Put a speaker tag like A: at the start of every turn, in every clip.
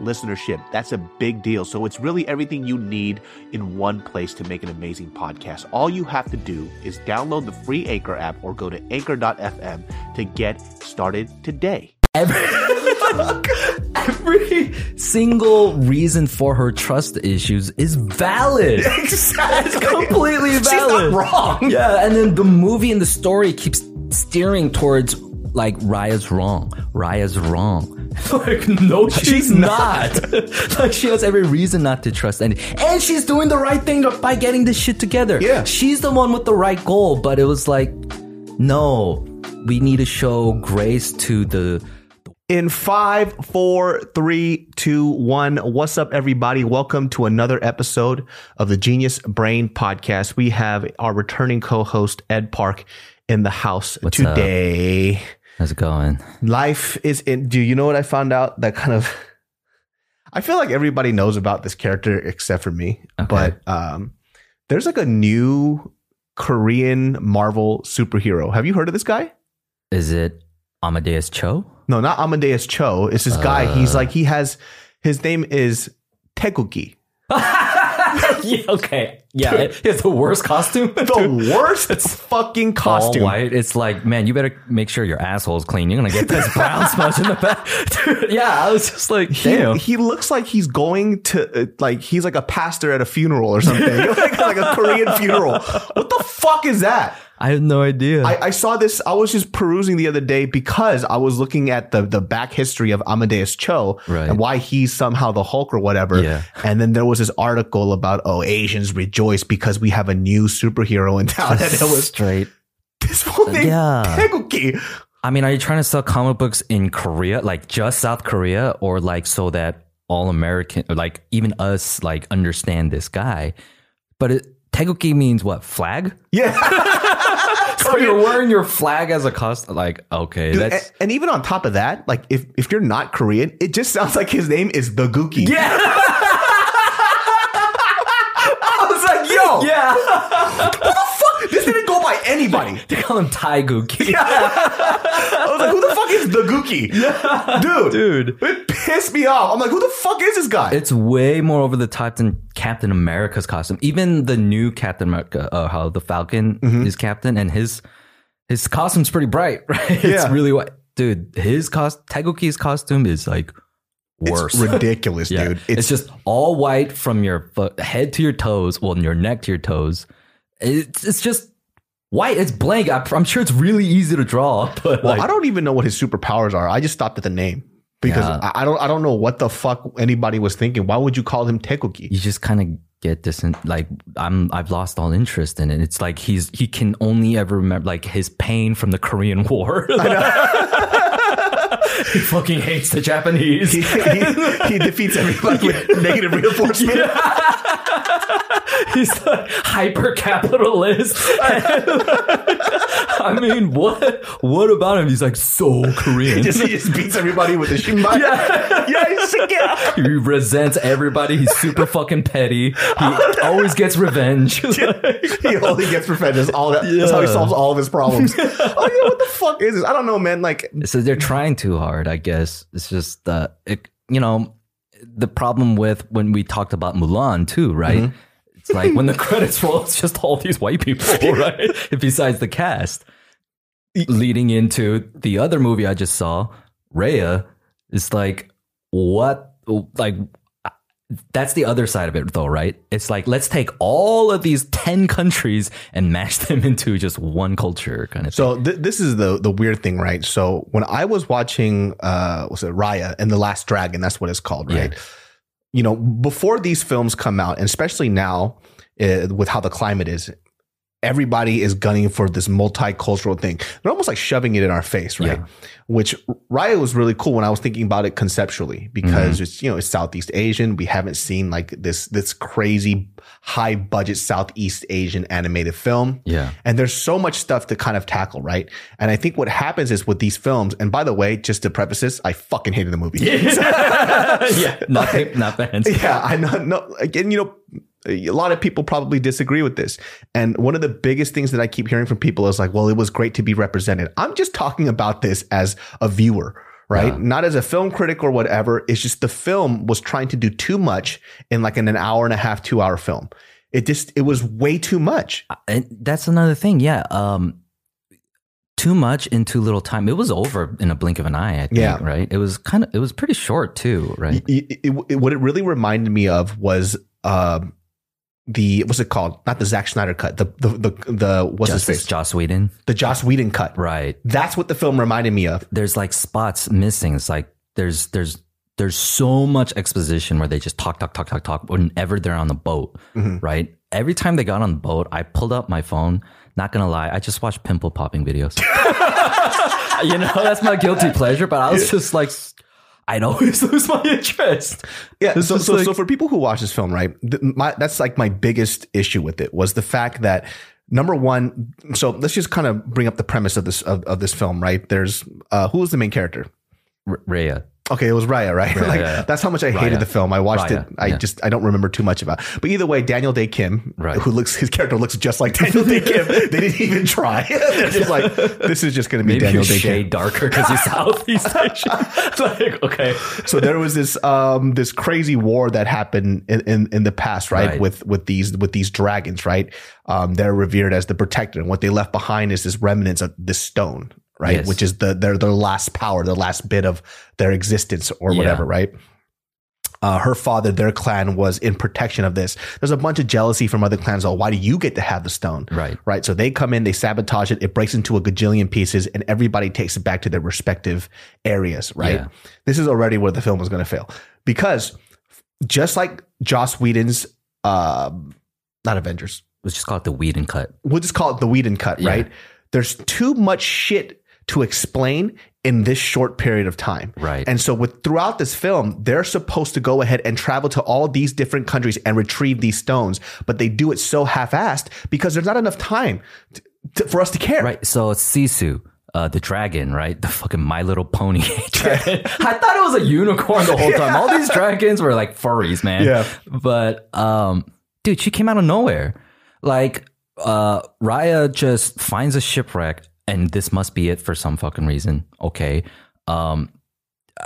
A: listenership. That's a big deal. So it's really everything you need in one place to make an amazing podcast. All you have to do is download the free Anchor app or go to anchor.fm to get started today.
B: Every, every single reason for her trust issues is valid.
A: Exactly.
B: It's completely valid.
A: She's not wrong.
B: Yeah, and then the movie and the story keeps steering towards like Raya's wrong. Raya's wrong. Like no, she's,
A: She's
B: not. like she has every reason not to trust any, and she's doing the right thing by getting this shit together.
A: Yeah.
B: she's the one with the right goal. But it was like, no, we need to show grace to the
A: In five, four, three, two, one. What's up, everybody? Welcome to another episode of the Genius Brain Podcast. We have our returning co-host Ed Park in the house
B: What's up? How's it going?
A: Life is in. Do you know what I found out? That kind of. I feel like everybody knows about this character except for me.
B: Okay.
A: But um, there's like a new Korean Marvel superhero. Have you heard of this guy?
B: Is it Amadeus Cho?
A: No, not Amadeus Cho. It's this guy.
B: Uh.
A: He's like he has his name is Teguki.
B: yeah, okay. Yeah, he has the worst costume.
A: The worst it's fucking
B: All
A: costume.
B: white. It's like, man, you better make sure your asshole's clean. You're gonna get this brown smudge in the back. Dude, yeah, I was just like,
A: He,
B: damn.
A: he looks like he's going to uh, like he's like a pastor at a funeral or something. like, like a Korean funeral. What the fuck is that?
B: I had no idea.
A: I, I saw this. I was just perusing the other day because I was looking at the the back history of Amadeus Cho
B: Right.
A: and why he's somehow the Hulk or whatever.
B: Yeah.
A: And then there was this article about oh Asians rejoice because we have a new superhero in town, and it was
B: straight.
A: this whole thing.
B: Yeah.
A: Teguki.
B: I mean, are you trying to sell comic books in Korea, like just South Korea, or like so that all American, or like even us, like understand this guy? But it, Teguki means what? Flag?
A: Yeah.
B: So you're wearing your flag as a costume? Like, okay,
A: Dude,
B: that's
A: and, and even on top of that, like if, if you're not Korean, it just sounds like his name is the Gookie.
B: yeah, yeah.
A: who the fuck? This didn't go by anybody.
B: They call him Taiguki.
A: I was like, who the fuck is the Gookie? Dude,
B: Dude.
A: it pissed me off. I'm like, who the fuck is this guy?
B: It's way more over the top than Captain America's costume. Even the new Captain America, uh, how the Falcon is Captain, and his his costume's pretty bright, right? It's really white. Dude, his cost Taiguki's costume is like worse.
A: It's ridiculous,
B: yeah.
A: dude.
B: It's, just all white from your foot, head to your toes, well, your neck to your toes. It's it's just white. It's blank. I, I'm sure it's really easy to draw, but
A: well,
B: like,
A: I don't even know what his superpowers are. I just stopped at the name because
B: Yeah.
A: I, I don't I don't know what the fuck anybody was thinking. Why would you call him Teguki?
B: you just kind of get this in, like I'm I've lost all interest in it. It's like he's he can only ever remember like his pain from the Korean War. he fucking hates the Japanese.
A: He, he, he defeats everybody with negative reinforcement.
B: he's like hyper capitalist. I mean, what what about him? He's like so Korean.
A: He just, he just beats everybody with a shinbai.
B: Yeah.
A: yeah, he's yeah.
B: he resents everybody. He's super fucking petty. He always gets revenge.
A: he only gets revenge. That's all that, That's how he solves all of his problems. oh yeah, what the fuck is this? I don't know, man. Like,
B: So they're trying too hard, I guess. It's just uh, it, you know, the problem with when we talked about Mulan too, right? It's like when the credits roll, it's just all these white people, right? Besides the cast. Leading into the other movie I just saw, Raya, it's like what like that's the other side of it though, right? It's like let's take all of these 10 countries and mash them into just one culture kind of
A: so th- this is the the weird thing, right? So when I was watching, uh, was it Raya and the Last Dragon? That's what it's called, right? You know, before these films come out, and especially now uh, with how the climate is, everybody is gunning for this multicultural thing. They're almost like shoving it in our face, right?
B: Yeah.
A: Which Raya was really cool when I was thinking about it conceptually because
B: Mm-hmm.
A: it's you know it's Southeast Asian. We haven't seen like this this crazy high budget Southeast Asian animated film.
B: Yeah.
A: And there's so much stuff to kind of tackle, right? And I think what happens is with these films, and by the way, just to preface this, I fucking hated the movie.
B: yeah, not not fans.
A: Yeah, I know. No, again, you know, a lot of people probably disagree with this. And one of the biggest things that I keep hearing from people is like, well, it was great to be represented. I'm just talking about this as a viewer, right?
B: Yeah.
A: Not as a film critic or whatever. It's just the film was trying to do too much in like in an hour and a half, two hour film. It just, it was way too much.
B: And that's another thing. Yeah. Um, too much in too little time. It was over in a blink of an eye. I think.
A: Yeah.
B: Right. It was kind of. It was pretty short too. Right.
A: It- it- it- what it really reminded me of was, um, the what's it called? Not the Zack Snyder cut. The the the, the what's his face?
B: Joss Whedon.
A: The Joss Whedon cut.
B: Right.
A: That's what the film reminded me of.
B: There's like spots missing. It's like there's there's there's so much exposition where they just talk talk talk talk talk whenever they're on the boat. Mm-hmm. Right. Every time they got on the boat, I pulled up my phone. Not gonna lie, I just watched pimple popping videos. you know, that's my guilty pleasure. But I was just like, I'd always lose my interest.
A: Yeah. So, so,
B: like-
A: so for people who watch this film, right, th- my, that's like my biggest issue with it was the fact that number one. So let's just kind of bring up the premise of this of, of this film, right? There's uh, who was the main character?
B: R- Rhea.
A: Okay, it was Raya, right? like
B: yeah, yeah.
A: that's how much I hated
B: Raya.
A: the film. I watched
B: Raya,
A: it. I
B: yeah.
A: just I don't remember too much about. But either way, Daniel Dae Kim,
B: Right.
A: who looks his character looks just like Daniel Dae Kim. They didn't even try. They're just like this is just going to be
B: Maybe
A: Daniel Dae Kim.
B: darker because he's Southeast Asian. It's like, okay.
A: so there was this um this crazy war that happened in, in, in the past, right?
B: Right.
A: With with these with these dragons, right? Um, they're revered as the protector, and what they left behind is this remnants of this stone, right?
B: Yes.
A: Which is the their their last power, the last bit of their existence or
B: Yeah.
A: whatever, right? Uh, her father, their clan was in protection of this. There's a bunch of jealousy from other clans. Oh, why do you get to have the stone?
B: Right.
A: Right. So they come in, they sabotage it. It breaks into a gajillion pieces and everybody takes it back to their respective areas. Right.
B: Yeah.
A: This is already where the film was going to fail because just like Joss Whedon's, um, not Avengers,
B: Let's just call it the Whedon cut.
A: we'll just call it the Whedon cut,
B: Yeah.
A: right? There's too much shit to explain in this short period of time.
B: Right.
A: And so with throughout this film, they're supposed to go ahead and travel to all these different countries and retrieve these stones, but they do it so half-assed because there's not enough time to, to- for us to care.
B: Right. So it's Sisu, uh, the dragon, right? The fucking My Little Pony dragon. I thought it was a unicorn the whole time. All these dragons were like furries, man.
A: Yeah.
B: But um, dude, she came out of nowhere. Like uh, Raya just finds a shipwreck, and this must be it for some fucking reason. Okay. Um,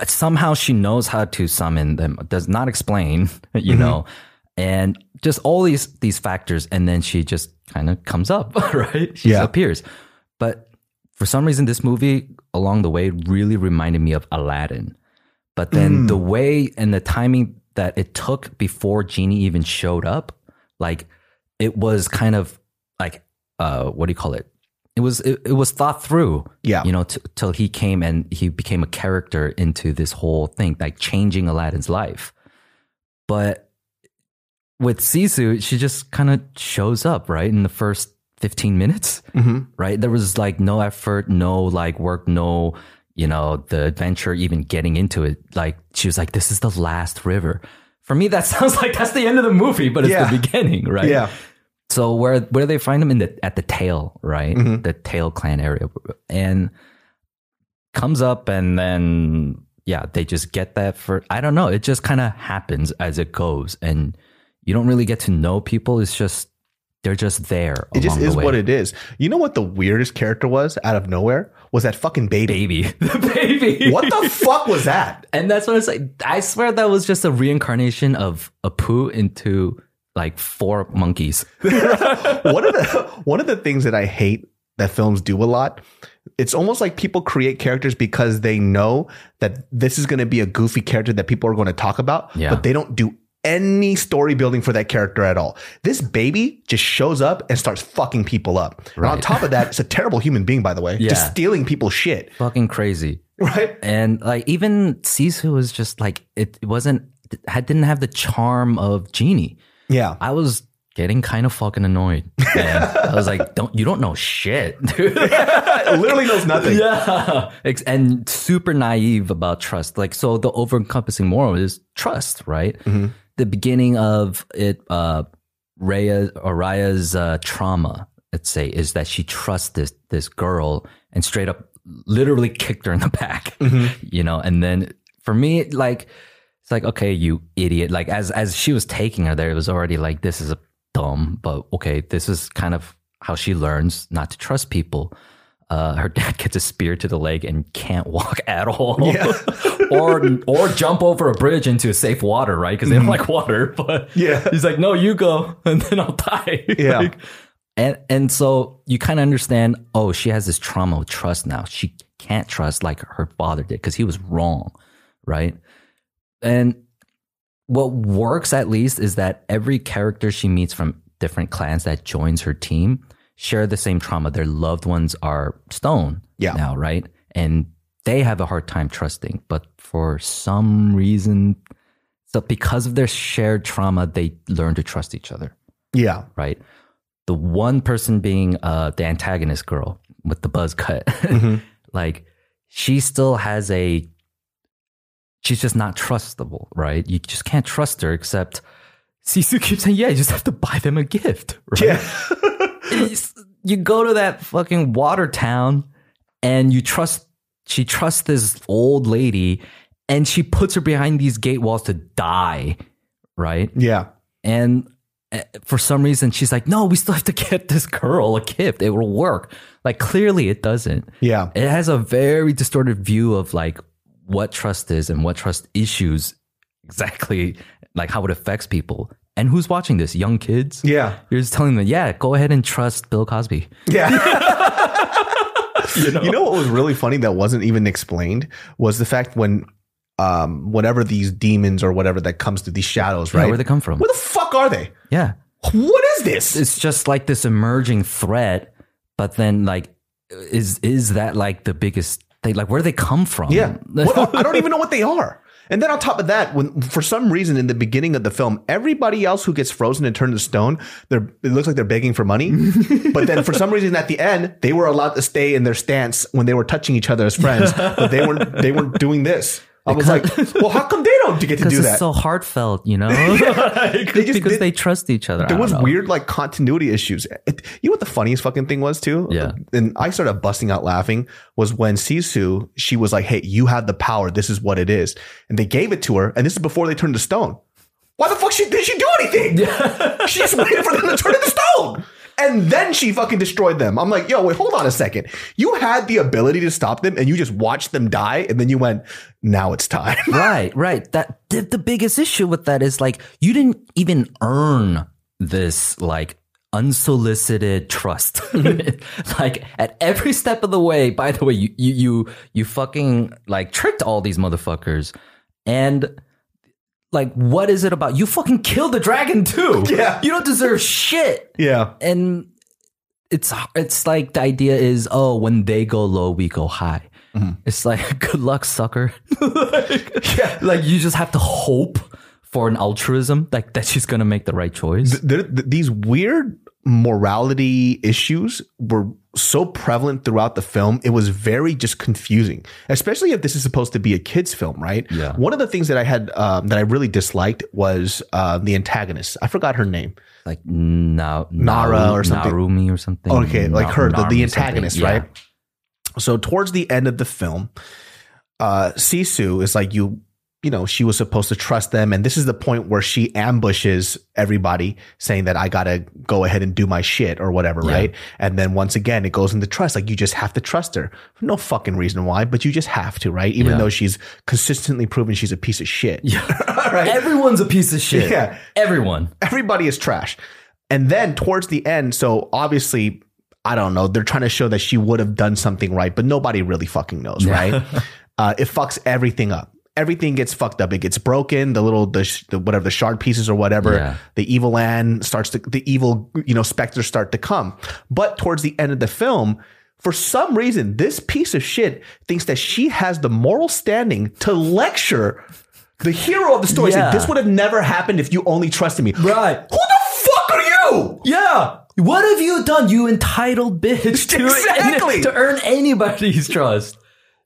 B: somehow she knows how to summon them. Does not explain, you know, and just all these these factors, and then she just kind of comes up, right? She
A: Yeah.
B: appears. But for some reason, this movie along the way really reminded me of Aladdin. But then the way and the timing that it took before Genie even showed up, like it was kind of like uh, what do you call it? It was it, it was thought through.
A: Yeah.
B: you know, t- till he came and he became a character into this whole thing, like changing Aladdin's life. But with Sisu, she just kind of shows up right in the first fifteen minutes
A: Mhm.
B: right? There was like no effort, no like work, no, you know, the adventure even getting into it. Like she was like, this is the last river. For me, that sounds like that's the end of the movie, but it's
A: Yeah.
B: the beginning, right?
A: Yeah.
B: So where where do they find him in the at the tail, right?
A: Mhm.
B: The tail clan area, and comes up, and then yeah, they just get that for I don't know. It just kind of happens as it goes, and you don't really get to know people. It's just they're just there.
A: It just is what it is. You know what the weirdest character was out of nowhere? Was that fucking baby.
B: baby. The baby.
A: What the fuck was that?
B: And that's what it's like. I swear that was just a reincarnation of Apu into like four monkeys.
A: one of the one of the things that I hate that films do a lot. It's almost like people create characters because they know that this is going to be a goofy character that people are going to talk about,
B: Yeah.
A: but they don't do any story building for that character at all. This baby just shows up and starts fucking people up. And on top of that, it's a terrible human being, by the way, just
B: Yeah.
A: stealing people's shit,
B: Fucking crazy.
A: right?
B: And like even Sisu was just like it, it wasn't had didn't have the charm of Genie.
A: Yeah.
B: I was getting kind of fucking annoyed. I was like, don't you don't know shit, dude.
A: Literally knows nothing.
B: yeah, and super naive about trust. Like, so the over-encompassing moral is trust, right? The beginning of it, uh, Rhea Araya's uh, trauma, let's say, is that she trusts this this girl and straight up, literally kicked her in the back, you know. And then for me, like, it's like, okay, you idiot. Like, as as she was taking her there, it was already like, this is a dumb, but okay, this is kind of how she learns not to trust people. Uh, her dad gets a spear to the leg and can't walk at all, yeah. or or jump over a bridge into safe water, right? Because they don't like water. But
A: Yeah.
B: he's like, no, you go, and then I'll die.
A: Yeah.
B: Like, and and so you kind of understand. Oh, she has this trauma with trust now. She can't trust like her father did because he was wrong, right? And what works at least is that every character she meets from different clans that joins her team share the same trauma. Their loved ones are stone
A: Yeah.
B: now, right? And they have a hard time trusting, but for some reason, so because of their shared trauma, they learn to trust each other,
A: Yeah.
B: right? The one person being uh, the antagonist girl with the buzz cut, like she still has a she's just not trustable, right? You just can't trust her except Sisu keeps saying, yeah, you just have to buy them a gift, right?
A: Yeah.
B: You go to that fucking water town and you trust she trusts this old lady and she puts her behind these gate walls to die, right?
A: yeah.
B: And uh, for some reason she's like, "No, we still have to get this girl a gift. It will work." Like clearly it doesn't.
A: Yeah.
B: It has a very distorted view of like what trust is and what trust issues exactly like how it affects people. And who's watching this? Young kids?
A: Yeah.
B: You're just telling them, yeah, go ahead and trust Bill Cosby.
A: Yeah.
B: You know?
A: You know what was really funny that wasn't even explained was the fact when um whatever these demons or whatever that comes through these shadows,
B: Yeah,
A: right?
B: where they come from.
A: Where the fuck are they?
B: Yeah.
A: What is this?
B: It's just like this emerging threat, but then like is is that like the biggest thing? Like where do they come from?
A: Yeah. What, I don't even know what they are. And then on top of that, when for some reason in the beginning of the film, everybody else who gets frozen and turned to stone, they're it looks like they're begging for money. but then for some reason at the end, they were allowed to stay in their stance when they were touching each other as friends, but they weren't they weren't doing this. I was like, well, how come they don't get to do
B: it's so heartfelt, you know?
A: They just
B: because
A: did-
B: they trust each other.
A: There was
B: know.
A: weird like continuity issues. It- you know what the funniest fucking thing was too?
B: Yeah.
A: And I started busting out laughing was when Sisu, she was like, Hey, you have the power. This is what it is. And they gave it to her. And this is before they turned to stone. Why the fuck she, did she do anything? she just waited for them to turn into stone. And then she fucking destroyed them. I'm like, yo, wait, hold on a second. You had the ability to stop them and you just watched them die. And then you went, now it's time.
B: right, right. That the, the biggest issue with that is like you didn't even earn this like unsolicited trust. like at every step of the way. By the way, you you you you fucking like tricked all these motherfuckers, and like what is it about you? Fucking killed the dragon too.
A: Yeah.
B: you don't deserve shit.
A: yeah.
B: and it's it's like the idea is oh when they go low we go high mm-hmm. it's like good luck sucker like,
A: Yeah.
B: like you just have to hope for an altruism like that she's gonna make the right choice
A: there, th- these weird morality issues were so prevalent throughout the film. It was very just confusing, especially if this is supposed to be a kids' film, right?
B: Yeah.
A: One of the things that I had um, that I really disliked was uh, the antagonist. I forgot her name.
B: like na-
A: Nara or something.
B: Narumi or something
A: Okay, like her, the, the antagonist,
B: Yeah.
A: right? So towards the end of the film, uh, Sisu is like you, you know, she was supposed to trust them, and this is the point where she ambushes everybody, saying that I gotta go ahead and do my shit or whatever,
B: Yeah.
A: right? And then once again, it goes into trust. Like you just have to trust her. No fucking reason why, but you just have to, right? Even
B: Yeah.
A: though she's consistently proven she's a piece of shit.
B: yeah
A: right?
B: everyone's a piece of shit
A: Yeah.
B: everyone
A: everybody is trash. And then towards the end, so obviously, I don't know, they're trying to show that she would have done something right, but nobody really fucking knows, right? uh, it fucks everything up. Everything gets fucked up. It gets broken. The little, the, sh- the whatever, the shard pieces or whatever.
B: Yeah.
A: The evil land starts to, the evil, you know, specters start to come. But towards the end of the film, for some reason, this piece of shit thinks that she has the moral standing to lecture the hero of the story.
B: Yeah.
A: this would have never happened if you only trusted me.
B: right
A: Who the fuck are you? you?
B: Yeah. What have you done, you entitled bitch, to,
A: Exactly.
B: to earn anybody's trust?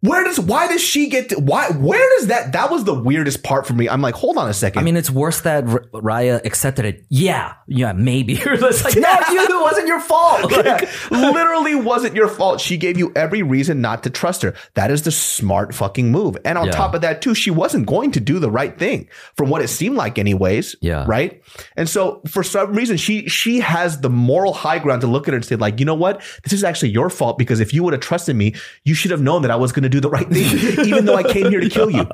A: Where does why does she get to why where does that that was the weirdest part for me. I'm like, hold on a second.
B: I mean, it's worse that R- Raya accepted it. Yeah, yeah, maybe. it's like, no, you, it wasn't your fault. Like,
A: literally wasn't your fault. She gave you every reason not to trust her. That is the smart fucking move. And on
B: Yeah.
A: top of that, too, she wasn't going to do the right thing from what it seemed like, anyways.
B: Yeah.
A: Right. And so for some reason, she she has the moral high ground to look at her and say, like, you know what? This is actually your fault because if you would have trusted me, you should have known that I was going to do the right thing, even though I came here to kill you.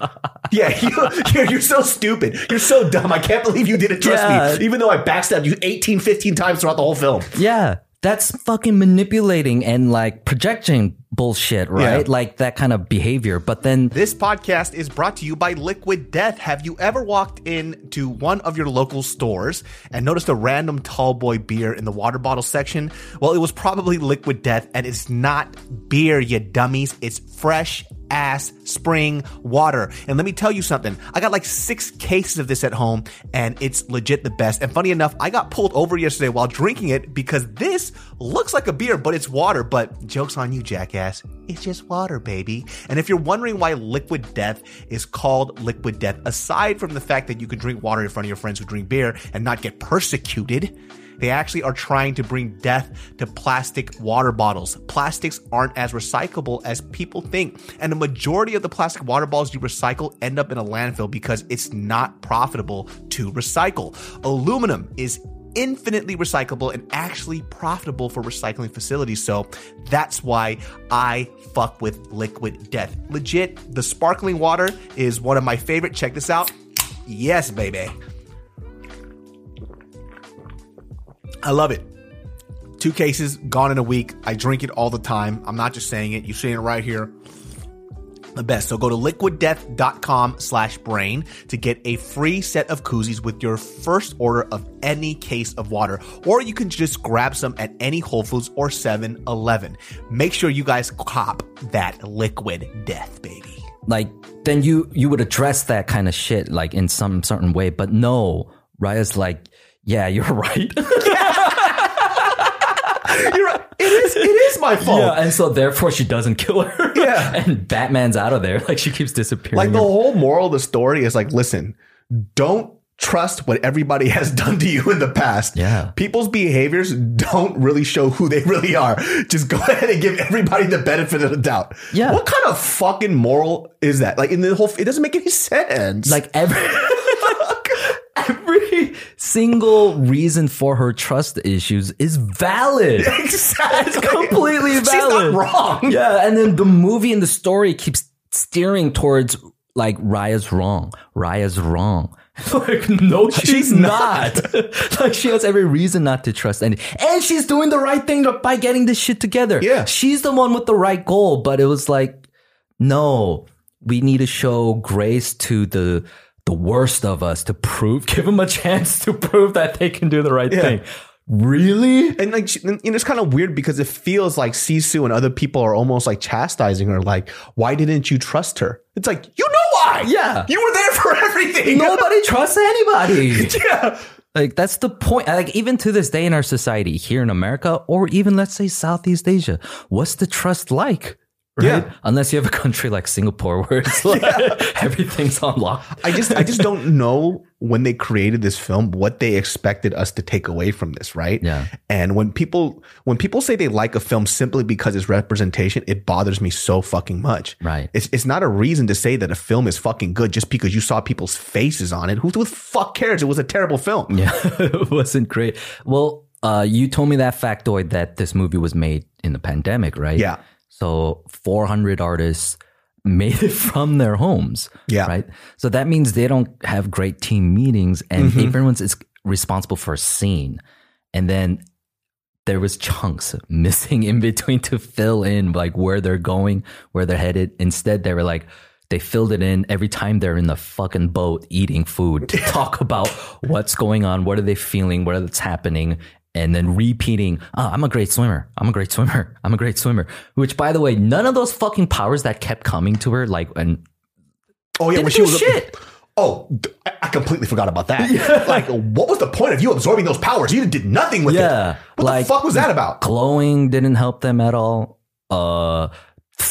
A: Yeah, you, you're, you're so stupid. You're so dumb. I can't believe you didn't trust
B: Yeah.
A: me, even though I backstabbed you 18, 15 times throughout the whole film.
B: yeah, that's fucking manipulating and like projecting bullshit, right?
A: Yeah.
B: Like that kind of behavior. But then,
A: This podcast is brought to you by Liquid Death. Have you ever walked into one of your local stores and noticed a random tall boy beer in the water bottle section? Well, it was probably Liquid Death, and it's not beer, you dummies. It's fresh ass spring water. And let me tell you something. I got like six cases of this at home, and it's legit the best. And funny enough, I got pulled over yesterday while drinking it because this looks like a beer, but it's water. But joke's on you, jackass. It's just water, baby. And if you're wondering why Liquid Death is called Liquid Death, aside from the fact that you can drink water in front of your friends who drink beer and not get persecuted, they actually are trying to bring death to plastic water bottles. Plastics aren't as recyclable as people think. And the majority of the plastic water bottles you recycle end up in a landfill because it's not profitable to recycle. Aluminum is infinitely recyclable and actually profitable for recycling facilities. So that's why I fuck with liquid death. Legit, the sparkling water is one of my favorite. Check this out. Yes, baby. I love it. Two cases, gone in a week. I drink it all the time. I'm not just saying it. You're seeing it right here. The best. So go to liquiddeath.com slash brain to get a free set of koozies with your first order of any case of water. Or you can just grab some at any Whole Foods or 7 Eleven. Make sure you guys cop that liquid death, baby.
B: like, then you you would address that kind of shit like in some certain way. But no, Raya's like, yeah, you're right.
A: You're right. It is, it is my fault.
B: Yeah, and so therefore she doesn't kill her.
A: Yeah.
B: and Batman's out of there. Like she keeps disappearing.
A: Like the whole moral of the story is like, listen, don't trust what everybody has done to you in the past.
B: Yeah.
A: People's behaviors don't really show who they really are. Just go ahead and give everybody the benefit of the doubt.
B: Yeah.
A: What kind of fucking moral is that? Like in the whole, it doesn't make any sense.
B: like every every single reason for her trust issues is valid.
A: exactly.
B: It's completely
A: She's
B: valid.
A: not wrong.
B: Yeah, and then the movie and the story keeps steering towards like Raya's wrong. Raya's wrong. Like no, she's,
A: She's
B: not. like she has every reason not to trust any, and she's doing the right thing by getting this shit together.
A: Yeah.
B: she's the one with the right goal. But it was like, no, we need to show grace to the the worst of us to prove, give them a chance to prove that they can do the right
A: Yeah.
B: thing. Really?
A: And like, it's kind of weird because it feels like Sisu and other people are almost like chastising her. Like, why didn't you trust her? It's like, you know why?
B: Yeah.
A: You were there for everything.
B: Nobody trusts anybody.
A: yeah.
B: Like that's the point. Like even to this day in our society, here in America, or even let's say Southeast Asia, what's the trust like? Right?
A: Yeah.
B: Unless you have a country like Singapore where it's like everything's on lock.
A: I just I just don't know when they created this film what they expected us to take away from this, right?
B: Yeah.
A: And when people when people say they like a film simply because it's representation, it bothers me so fucking much.
B: Right.
A: It's it's not a reason to say that a film is fucking good just because you saw people's faces on it. Who the fuck cares? It was a terrible film.
B: Yeah, it wasn't great. Well, uh, you told me that factoid that this movie was made in the pandemic, right?
A: Yeah.
B: So 400 artists made it from their homes.
A: Yeah.
B: Right. So that means they don't have great team meetings and
A: Mm-hmm.
B: everyone's is responsible for a scene. And then there was chunks missing in between to fill in like where they're going, where they're headed. Instead, they were like, they filled it in every time they're in the fucking boat eating food to talk about what's going on, what are they feeling, what is happening, and then repeating, oh, I'm a great swimmer. I'm a great swimmer. I'm a great swimmer. Which, by the way, none of those fucking powers that kept coming to her, like, and
A: Oh yeah, when she was
B: shit.
A: Oh, I completely forgot about that. Like, what was the point of you absorbing those powers? You did nothing with
B: Yeah,
A: it. What
B: like-
A: the fuck was that about?
B: glowing didn't help them at all. Uh,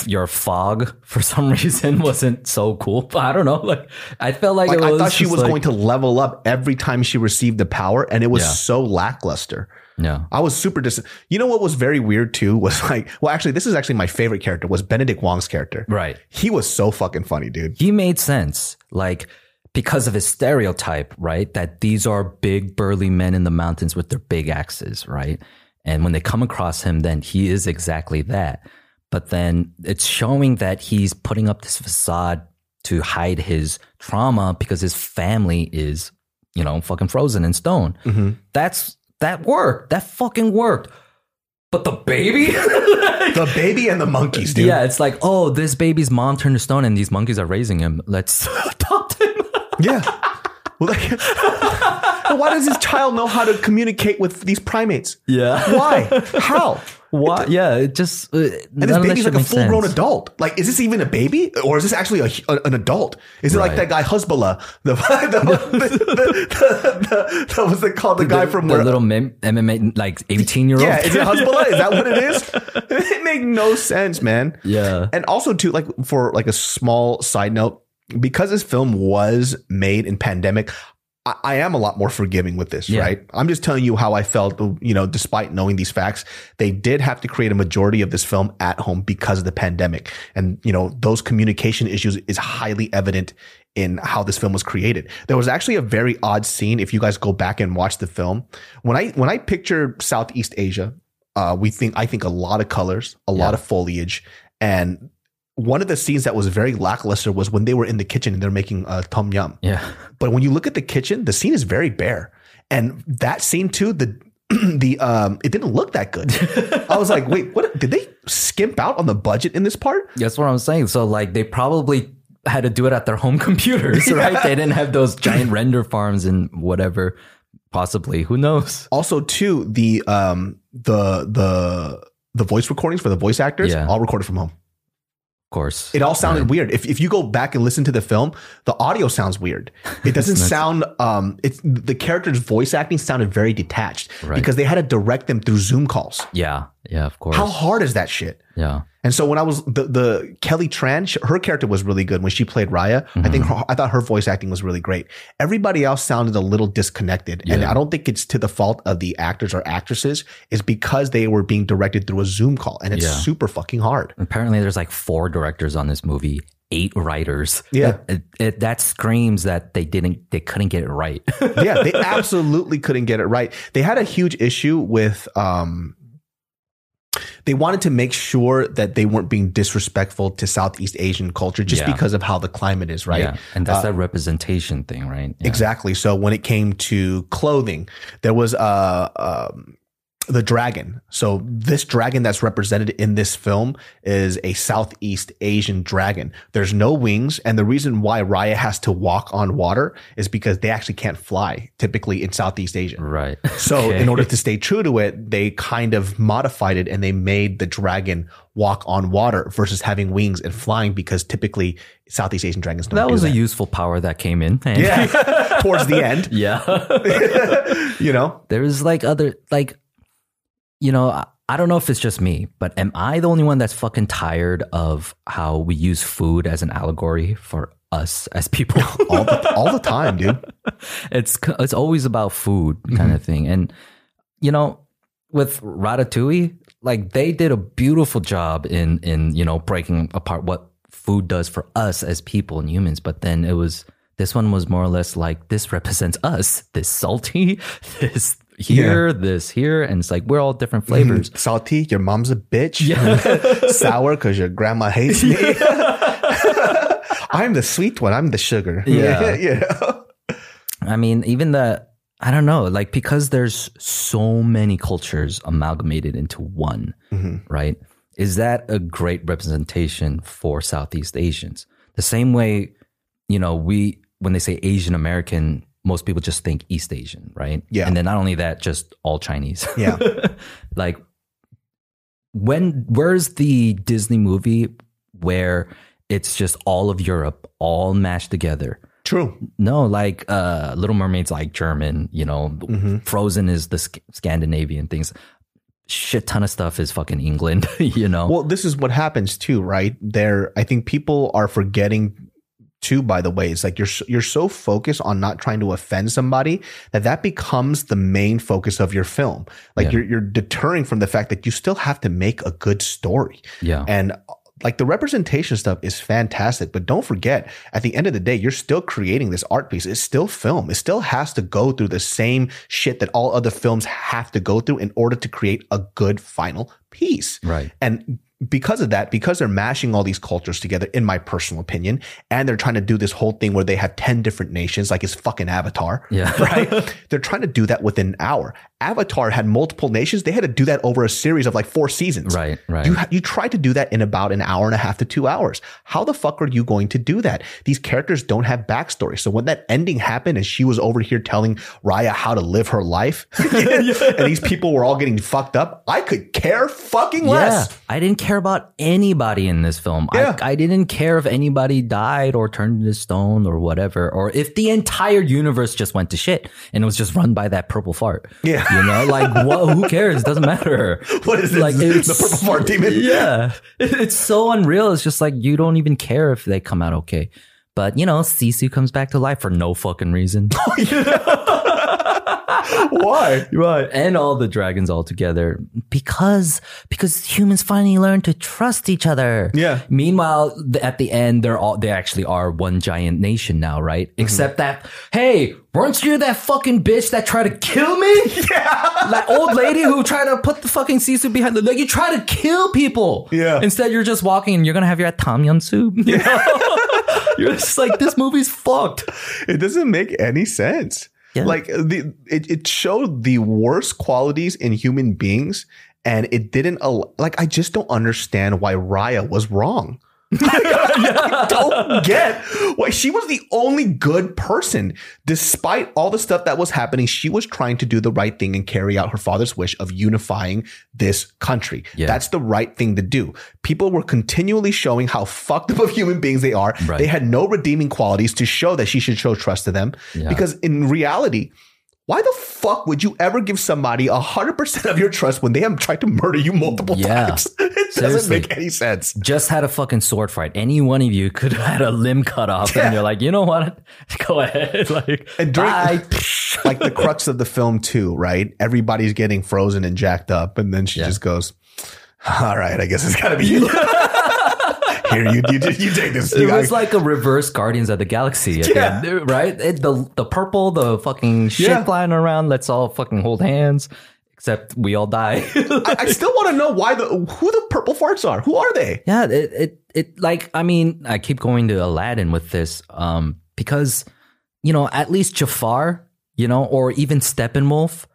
B: your fog for some reason wasn't so cool. But I don't know. Like I felt like,
A: Like,
B: it
A: I thought she was
B: like-
A: going to level up every time she received the power, and it was
B: Yeah.
A: so lackluster.
B: Yeah.
A: I was super dis. You know what was very weird too was like, well, actually, this is actually my favorite character was Benedict Wong's character.
B: Right.
A: He was so fucking funny, dude.
B: He made sense. Like because of his stereotype, right? That these are big burly men in the mountains with their big axes, right? And when they come across him, then he is exactly that. But then it's showing that he's putting up this facade to hide his trauma because his family is, you know, fucking frozen in stone. Mm-hmm. That's that worked. That fucking worked. But the baby?
A: The baby and the monkeys, dude.
B: yeah, it's like, oh, this baby's mom turned to stone and these monkeys are raising him. Let's adopt him.
A: Yeah. Well, like, why does this child know how to communicate with these primates?
B: Yeah.
A: Why? How?
B: What? Yeah, it just uh,
A: And this baby's like a full grown adult. Like, is this even a baby, or is this actually a, a- an adult? Is it like that guy Hasbulla? The, the, the, the, the, it called? The guy from
B: the
A: where?
B: little mem- MMA like eighteen year old.
A: yeah, is it Hasbulla? Is that what it is? It made no sense, man.
B: Yeah.
A: And also, too, like for like a small side note, because this film was made in pandemic, I, I am a lot more forgiving with this,
B: Yeah.
A: right? I'm just telling you how I felt, you know, despite knowing these facts, they did have to create a majority of this film at home because of the pandemic. And, you know, those communication issues is highly evident in how this film was created. There was actually a very odd scene if you guys go back and watch the film. When I when I picture Southeast Asia, uh, we think I think a lot of colors, a lot of foliage, and one of the scenes that was very lackluster was when they were in the kitchen and they're making uh, tom yum.
B: Yeah.
A: But when you look at the kitchen, the scene is very bare, and that scene too, the the um, it didn't look that good. I was like, wait, what? Did they skimp out on the budget in this part?
B: That's what I'm saying. So like they probably had to do it at their home computers, right? They didn't have those giant render farms and whatever. Possibly, who knows?
A: Also, too, the um, the the the voice recordings for the voice actors
B: Yeah.
A: all recorded from home.
B: Of course,
A: It all sounded weird. If, if you go back and listen to the film, the audio sounds weird. It doesn't sound. Um, it's the character's voice acting sounded very detached
B: Right.
A: because they had to direct them through Zoom calls.
B: yeah, yeah, of course,
A: How hard is that shit?
B: yeah,
A: And so when I was the, the Kelly Tran, her character was really good when she played Raya. I think her, I thought her voice acting was really great. Everybody else sounded a little disconnected, and I don't think it's to the fault of the actors or actresses. It's because they were being directed through a Zoom call, and it's
B: Yeah.
A: super fucking hard.
B: Apparently, there's like four directors on this movie, eight writers.
A: Yeah.
B: It, it, that screams that they didn't, they couldn't get it right.
A: yeah, they absolutely couldn't get it right. They had a huge issue with um they wanted to make sure that they weren't being disrespectful to Southeast Asian culture just
B: Yeah.
A: because of how the climate is, right?
B: Yeah, and that's that representation thing, right? Yeah.
A: Exactly. So when it came to clothing, there was uh, um, the dragon. So this dragon that's represented in this film is a Southeast Asian dragon. There's no wings, and the reason why Raya has to walk on water is because they actually can't fly typically in Southeast Asia.
B: Right.
A: So
B: Okay.
A: in order to stay true to it, they kind of modified it and they made the dragon walk on water versus having wings and flying because typically Southeast Asian dragons don't
B: that was
A: that.
B: a useful power that came in.
A: yeah, towards the end,
B: yeah.
A: you know.
B: There's like other like, you know, I, don't know if it's just me, but am I the only one that's fucking tired of how we use food as an allegory for us as people?
A: all the all the time, dude.
B: it's it's always about food mm-hmm. kind of thing, and you know, with Ratatouille, like they did a beautiful job in in you know breaking apart what food does for us as people and humans, but then it was. This one was more or less like this represents us. This salty, this here, this here, and it's like we're all different mm-hmm. flavors.
A: Salty, your mom's a bitch. Yeah. Sour because your grandma hates me. I'm the sweet one. I'm the sugar.
B: Yeah.
A: yeah.
B: I mean, even the I don't know, like because there's so many cultures amalgamated into one, mm-hmm. right? Is that a great representation for Southeast Asians? The same way, you know, we when they say Asian American, most people just think East Asian, right?
A: Yeah.
B: And then not only that, just all Chinese.
A: Yeah.
B: like when where's the Disney movie where it's just all of Europe all mashed together?
A: True.
B: No, like uh, Little Mermaid's like German, you know.
A: Mm-hmm.
B: Frozen is the Sc- Scandinavian things. Shit ton of stuff is fucking England, you know.
A: Well, this is what happens too, right? There, I think people are forgetting too. By the way, it's like you're you're so focused on not trying to offend somebody that that becomes the main focus of your film. Like
B: Yeah.
A: you're you're deterring from the fact that you still have to make a good story.
B: yeah.
A: And like the representation stuff is fantastic, but don't forget, at the end of the day, you're still creating this art piece. It's still film. It still has to go through the same shit that all other films have to go through in order to create a good final piece.
B: Right.
A: And because of that, because they're mashing all these cultures together, in my personal opinion, and they're trying to do this whole thing where they have 10 different nations, like it's fucking Avatar.
B: Yeah.
A: Right. they're trying to do that within an hour. Avatar had multiple nations. They had to do that over a series of like four seasons.
B: Right, right.
A: You, you try to do that in about an hour and a half to two hours. How the fuck are you going to do that? These characters don't have backstory. So when that ending happened and she was over here telling Raya how to live her life, and these people were all getting fucked up, I could care fucking less.
B: Yeah, I didn't care about anybody in this film.
A: Yeah.
B: I, I didn't care if anybody died or turned into stone or whatever, or if the entire universe just went to shit and it was just run by that purple fart.
A: Yeah.
B: You know, like what? Who cares? It doesn't matter.
A: What is this?
B: Like
A: The purple fart demon?
B: Yeah, it's so unreal. It's just like you don't even care if they come out okay. But you know, Sisu comes back to life for no fucking reason.
A: Why?
B: Right. And all the dragons all together because because humans finally learned to trust each other.
A: Yeah.
B: Meanwhile, at the end, they're all they actually are one giant nation now, right?
A: Mm-hmm.
B: Except that, hey, weren't you that fucking bitch that tried to kill me? Yeah. That old lady who tried to put the fucking Sisu behind the like you try to kill people.
A: Yeah.
B: Instead, you're just walking and you're gonna have your tom yum soup. You know? you're just like this movie's fucked.
A: It doesn't make any sense.
B: Yeah.
A: Like uh, the it, it showed the worst qualities in human beings and it didn't like I just don't understand why Raya was wrong. I don't get why she was the only good person. Despite all the stuff that was happening, she was trying to do the right thing and carry out her father's wish of unifying this country.
B: Yeah.
A: That's the right thing to do. People were continually showing how fucked up of human beings they are.
B: Right.
A: They had no redeeming qualities to show that she should show trust to them.
B: Yeah.
A: Because in reality, why the fuck would you ever give somebody 100% of your trust when they have tried to murder you multiple
B: Yeah.
A: times? It doesn't make any sense.
B: just had a fucking sword fight. Any one of you could have had a limb cut off,
A: Yeah.
B: and you're like, you know what? Go ahead. Like,
A: And during- like the crux of the film too, right? Everybody's getting frozen and jacked up, and then she
B: Yeah.
A: just goes, "All right, I guess it's gotta be you." Here, you you, you take this.
B: it
A: You
B: was
A: gotta-
B: like a reverse Guardians of the Galaxy,
A: Yeah.
B: end, right? It, the the purple, the fucking shit
A: Yeah.
B: flying around. Let's all fucking hold hands, except we all die.
A: I, I still want to know why the who the purple farts are. Who are they?
B: Yeah, it, it it like I mean, I keep going to Aladdin with this, um, because you know, at least Jafar, you know, or even Steppenwolf.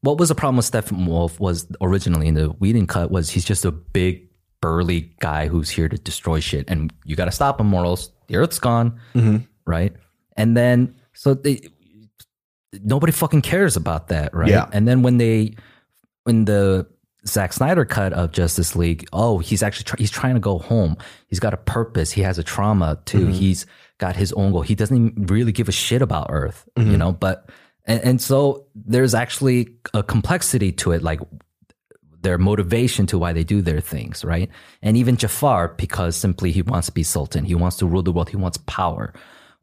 B: What was the problem with Steppenwolf was originally in the Whedon cut was he's just a big burly guy who's here to destroy shit, and you got to stop him, or else the Earth's gone, mm-hmm. right? And then so they nobody fucking cares about that, right?
A: Yeah.
B: And then when they when the Zack Snyder cut of Justice League, oh, he's actually try- he's trying to go home. He's got a purpose. He has a trauma too. Mm-hmm. He's got his own goal. He doesn't even really give a shit about Earth, you mm-hmm. know. But and, and so there's actually a complexity to it, like their motivation to why they do their things, right? And even Jafar, because simply he wants to be sultan, he wants to rule the world, he wants power.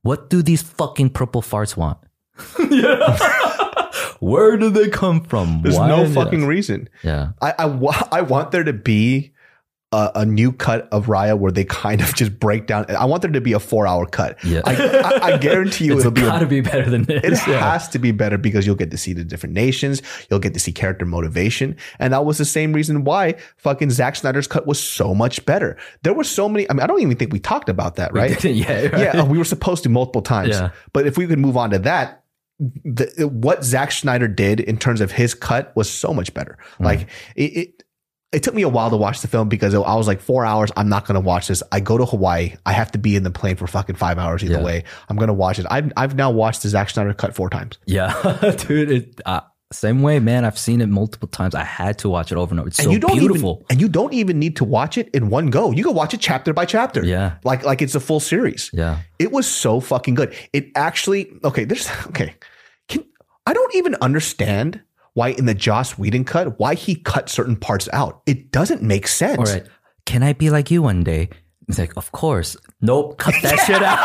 B: What do these fucking purple farts want? Where do they come from?
A: There's
B: Why
A: no fucking reason.
B: yeah.
A: I I, wa- I want there to be a, a new cut of Raya where they kind of just break down. I want there to be a four hour cut.
B: Yeah.
A: I, I, I guarantee you
B: It's
A: it'll be.
B: gotta
A: A,
B: be better than this.
A: it
B: yeah.
A: has to be better because you'll get to see the different nations. You'll get to see character motivation. And that was the same reason why fucking Zack Snyder's cut was so much better. There were so many. I mean, I don't even think we talked about that, right?
B: yeah, right.
A: Yeah, we were supposed to multiple times.
B: Yeah.
A: But if we could move on to that, the, what Zack Snyder did in terms of his cut was so much better.
B: Mm.
A: Like it, it, it took me a while to watch the film because I was like four hours. I'm not going to watch this. I go to Hawaii. I have to be in the plane for fucking five hours either
B: Yeah.
A: way. I'm going to watch it. I've, I've now watched the Zack Snyder cut four times.
B: Yeah, dude. It, uh, Same way, man. I've seen it multiple times. I had to watch it over and over. It's
A: and
B: so
A: you don't
B: beautiful.
A: even and you don't even need to watch it in one go. You can watch it chapter by chapter.
B: Yeah.
A: Like like it's a full series.
B: yeah.
A: It was so fucking good. It actually okay, there's okay. Can I don't even understand why in the Joss Whedon cut, why he cut certain parts out. It doesn't make sense.
B: All right. Can I be like you one day? It's like, of course. Nope. Cut that shit out.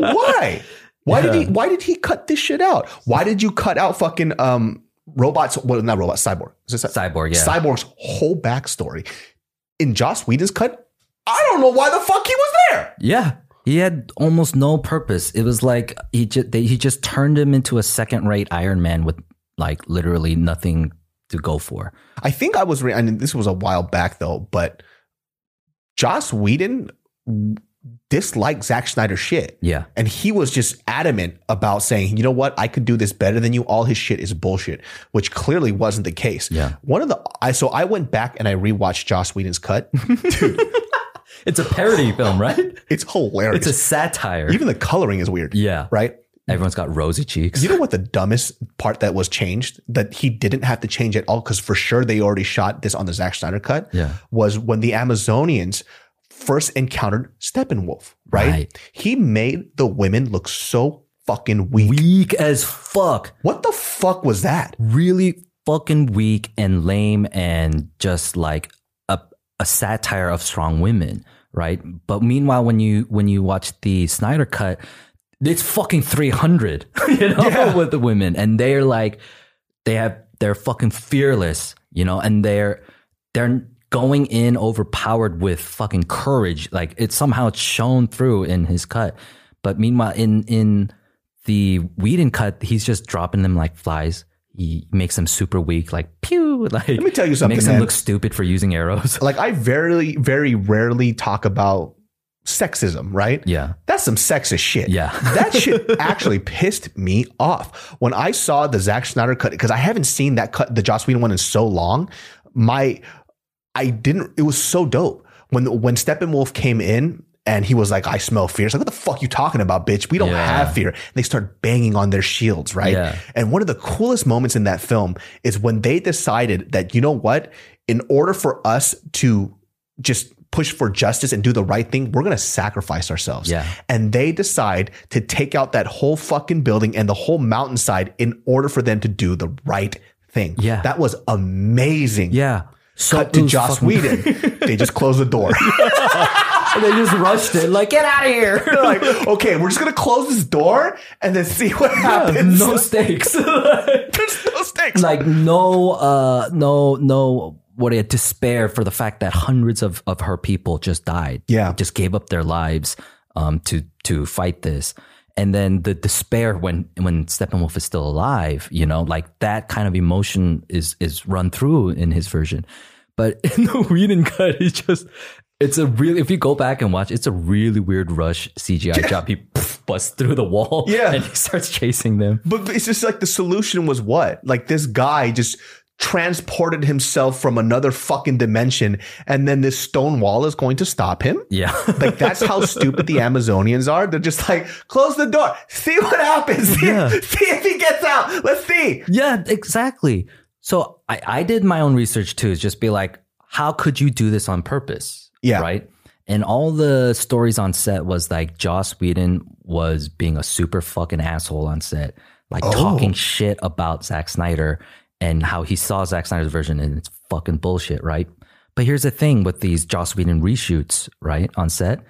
A: Why? Why did he why did he cut this shit out? Why did you cut out fucking um robots well not robots, cyborg. Is this
B: Cyborg, yeah.
A: Cyborg's whole backstory. In Joss Whedon's cut, I don't know why the fuck he was there.
B: Yeah. He had almost no purpose. It was like he just they, he just turned him into a second rate Iron Man with like literally nothing to go for.
A: I think I was, re- I mean, this was a while back though, but Joss Whedon disliked Zack Snyder's shit.
B: Yeah.
A: And he was just adamant about saying, you know what, I could do this better than you. All his shit is bullshit, which clearly wasn't the case.
B: Yeah.
A: One of the, I, so I went back and I rewatched Joss Whedon's cut. Dude,
B: It's a parody film, right?
A: it's hilarious.
B: It's a satire.
A: Even the coloring is weird.
B: yeah.
A: Right.
B: Everyone's got rosy cheeks.
A: You know what the dumbest part that was changed that he didn't have to change at all because for sure they already shot this on the Zack Snyder cut.
B: Yeah.
A: was when the Amazonians first encountered Steppenwolf. Right?
B: Right.
A: He made the women look so fucking weak.
B: Weak as fuck.
A: What the fuck was that?
B: Really fucking weak and lame and just like a, a satire of strong women, right? But meanwhile, when you when you watch the Snyder cut, it's fucking 300, you know,
A: Yeah.
B: with the women. And they're like, they have, they're fucking fearless, you know, and they're, they're going in overpowered with fucking courage. Like it's somehow shown through in his cut. But meanwhile, in, in the Whedon cut, he's just dropping them like flies. He makes them super weak, like pew. Like
A: Let me tell you something,
B: makes them
A: man.
B: look stupid for using arrows.
A: Like I very, very rarely talk about sexism, right?
B: Yeah.
A: That's some sexist shit.
B: Yeah.
A: that shit actually pissed me off. When I saw the Zack Snyder cut, because I haven't seen that cut, the Joss Whedon one in so long, my I didn't it was so dope. When when Steppenwolf came in and he was like, I smell fear. It's like, what the fuck you talking about, bitch? We don't
B: Yeah.
A: have fear. And they start banging on their shields, right?
B: Yeah.
A: And one of the coolest moments in that film is when they decided that, you know what? In order for us to just push for justice and do the right thing, we're going to sacrifice ourselves.
B: Yeah.
A: And they decide to take out that whole fucking building and the whole mountainside in order for them to do the right thing.
B: Yeah.
A: That was amazing.
B: Yeah. So
A: Cut to Joss
B: fucking-
A: Whedon. they just closed the door.
B: they just rushed it. Like, get out of here.
A: They're like, okay, we're just going to close this door and then see what happens.
B: no stakes.
A: There's no stakes.
B: like no uh no no what a despair for the fact that hundreds of of her people just died
A: Yeah.
B: just gave up their lives um to to fight this and then the despair when when Steppenwolf is still alive you know like that kind of emotion is is run through in his version but in the Whedon cut it's just it's a really if you go back and watch it's a really weird rush CGI job he busts through the wall
A: Yeah.
B: and he starts chasing them
A: But it's just like the solution was what? Like this guy just transported himself from another fucking dimension and then this stone wall is going to stop him?
B: yeah
A: Like that's how stupid the Amazonians are. They're just like, close the door, see what happens, see,
B: Yeah.
A: see if he gets out. Let's see.
B: Yeah, exactly. So I, I did my own research too, is just be like, how could you do this on purpose?
A: Yeah.
B: Right. And all the stories on set was like Joss Whedon was being a super fucking asshole on set, like
A: Oh.
B: talking shit about Zack Snyder and how he saw Zack Snyder's version and it's fucking bullshit, right? But here's the thing with these Joss Whedon reshoots, right, on set.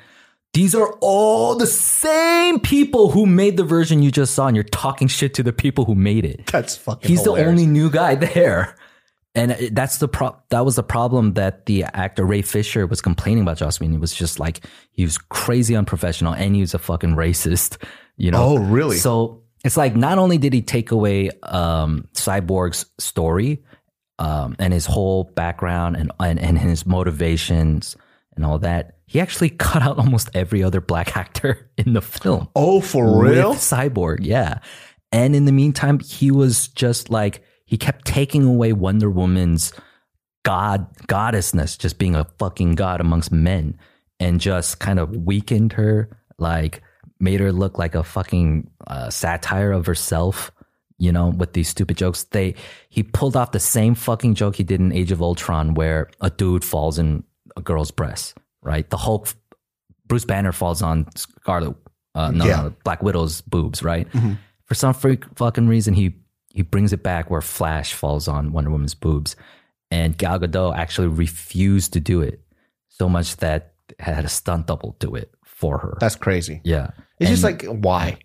B: These are all the same people who made the version you just saw, and you're talking shit to the people who made it.
A: That's fucking
B: He's the only new guy there. And that's the pro- that was the problem that the actor Ray Fisher was complaining about Joss Whedon. It was just like he was crazy unprofessional and he was a fucking racist, you know.
A: Oh, really?
B: So it's like not only did he take away um, Cyborg's story um, and his whole background and, and and his motivations and all that, he actually cut out almost every other black actor in the film
A: Oh, for real?
B: Cyborg, yeah. And in the meantime, he was just like he kept taking away Wonder Woman's god goddessness, just being a fucking god amongst men, and just kind of weakened her, like made her look like a fucking uh, satire of herself. you know, with these stupid jokes. They he pulled off the same fucking joke he did in Age of Ultron, where a dude falls in a girl's breast, right? The Hulk, Bruce Banner falls on Scarlet, uh, no,
A: Yeah.
B: no, Black Widow's boobs, right? For some freak fucking reason, he he brings it back where Flash falls on Wonder Woman's boobs, and Gal Gadot actually refused to do it so much that had a stunt double do it for her.
A: That's crazy.
B: yeah,
A: It's just like why,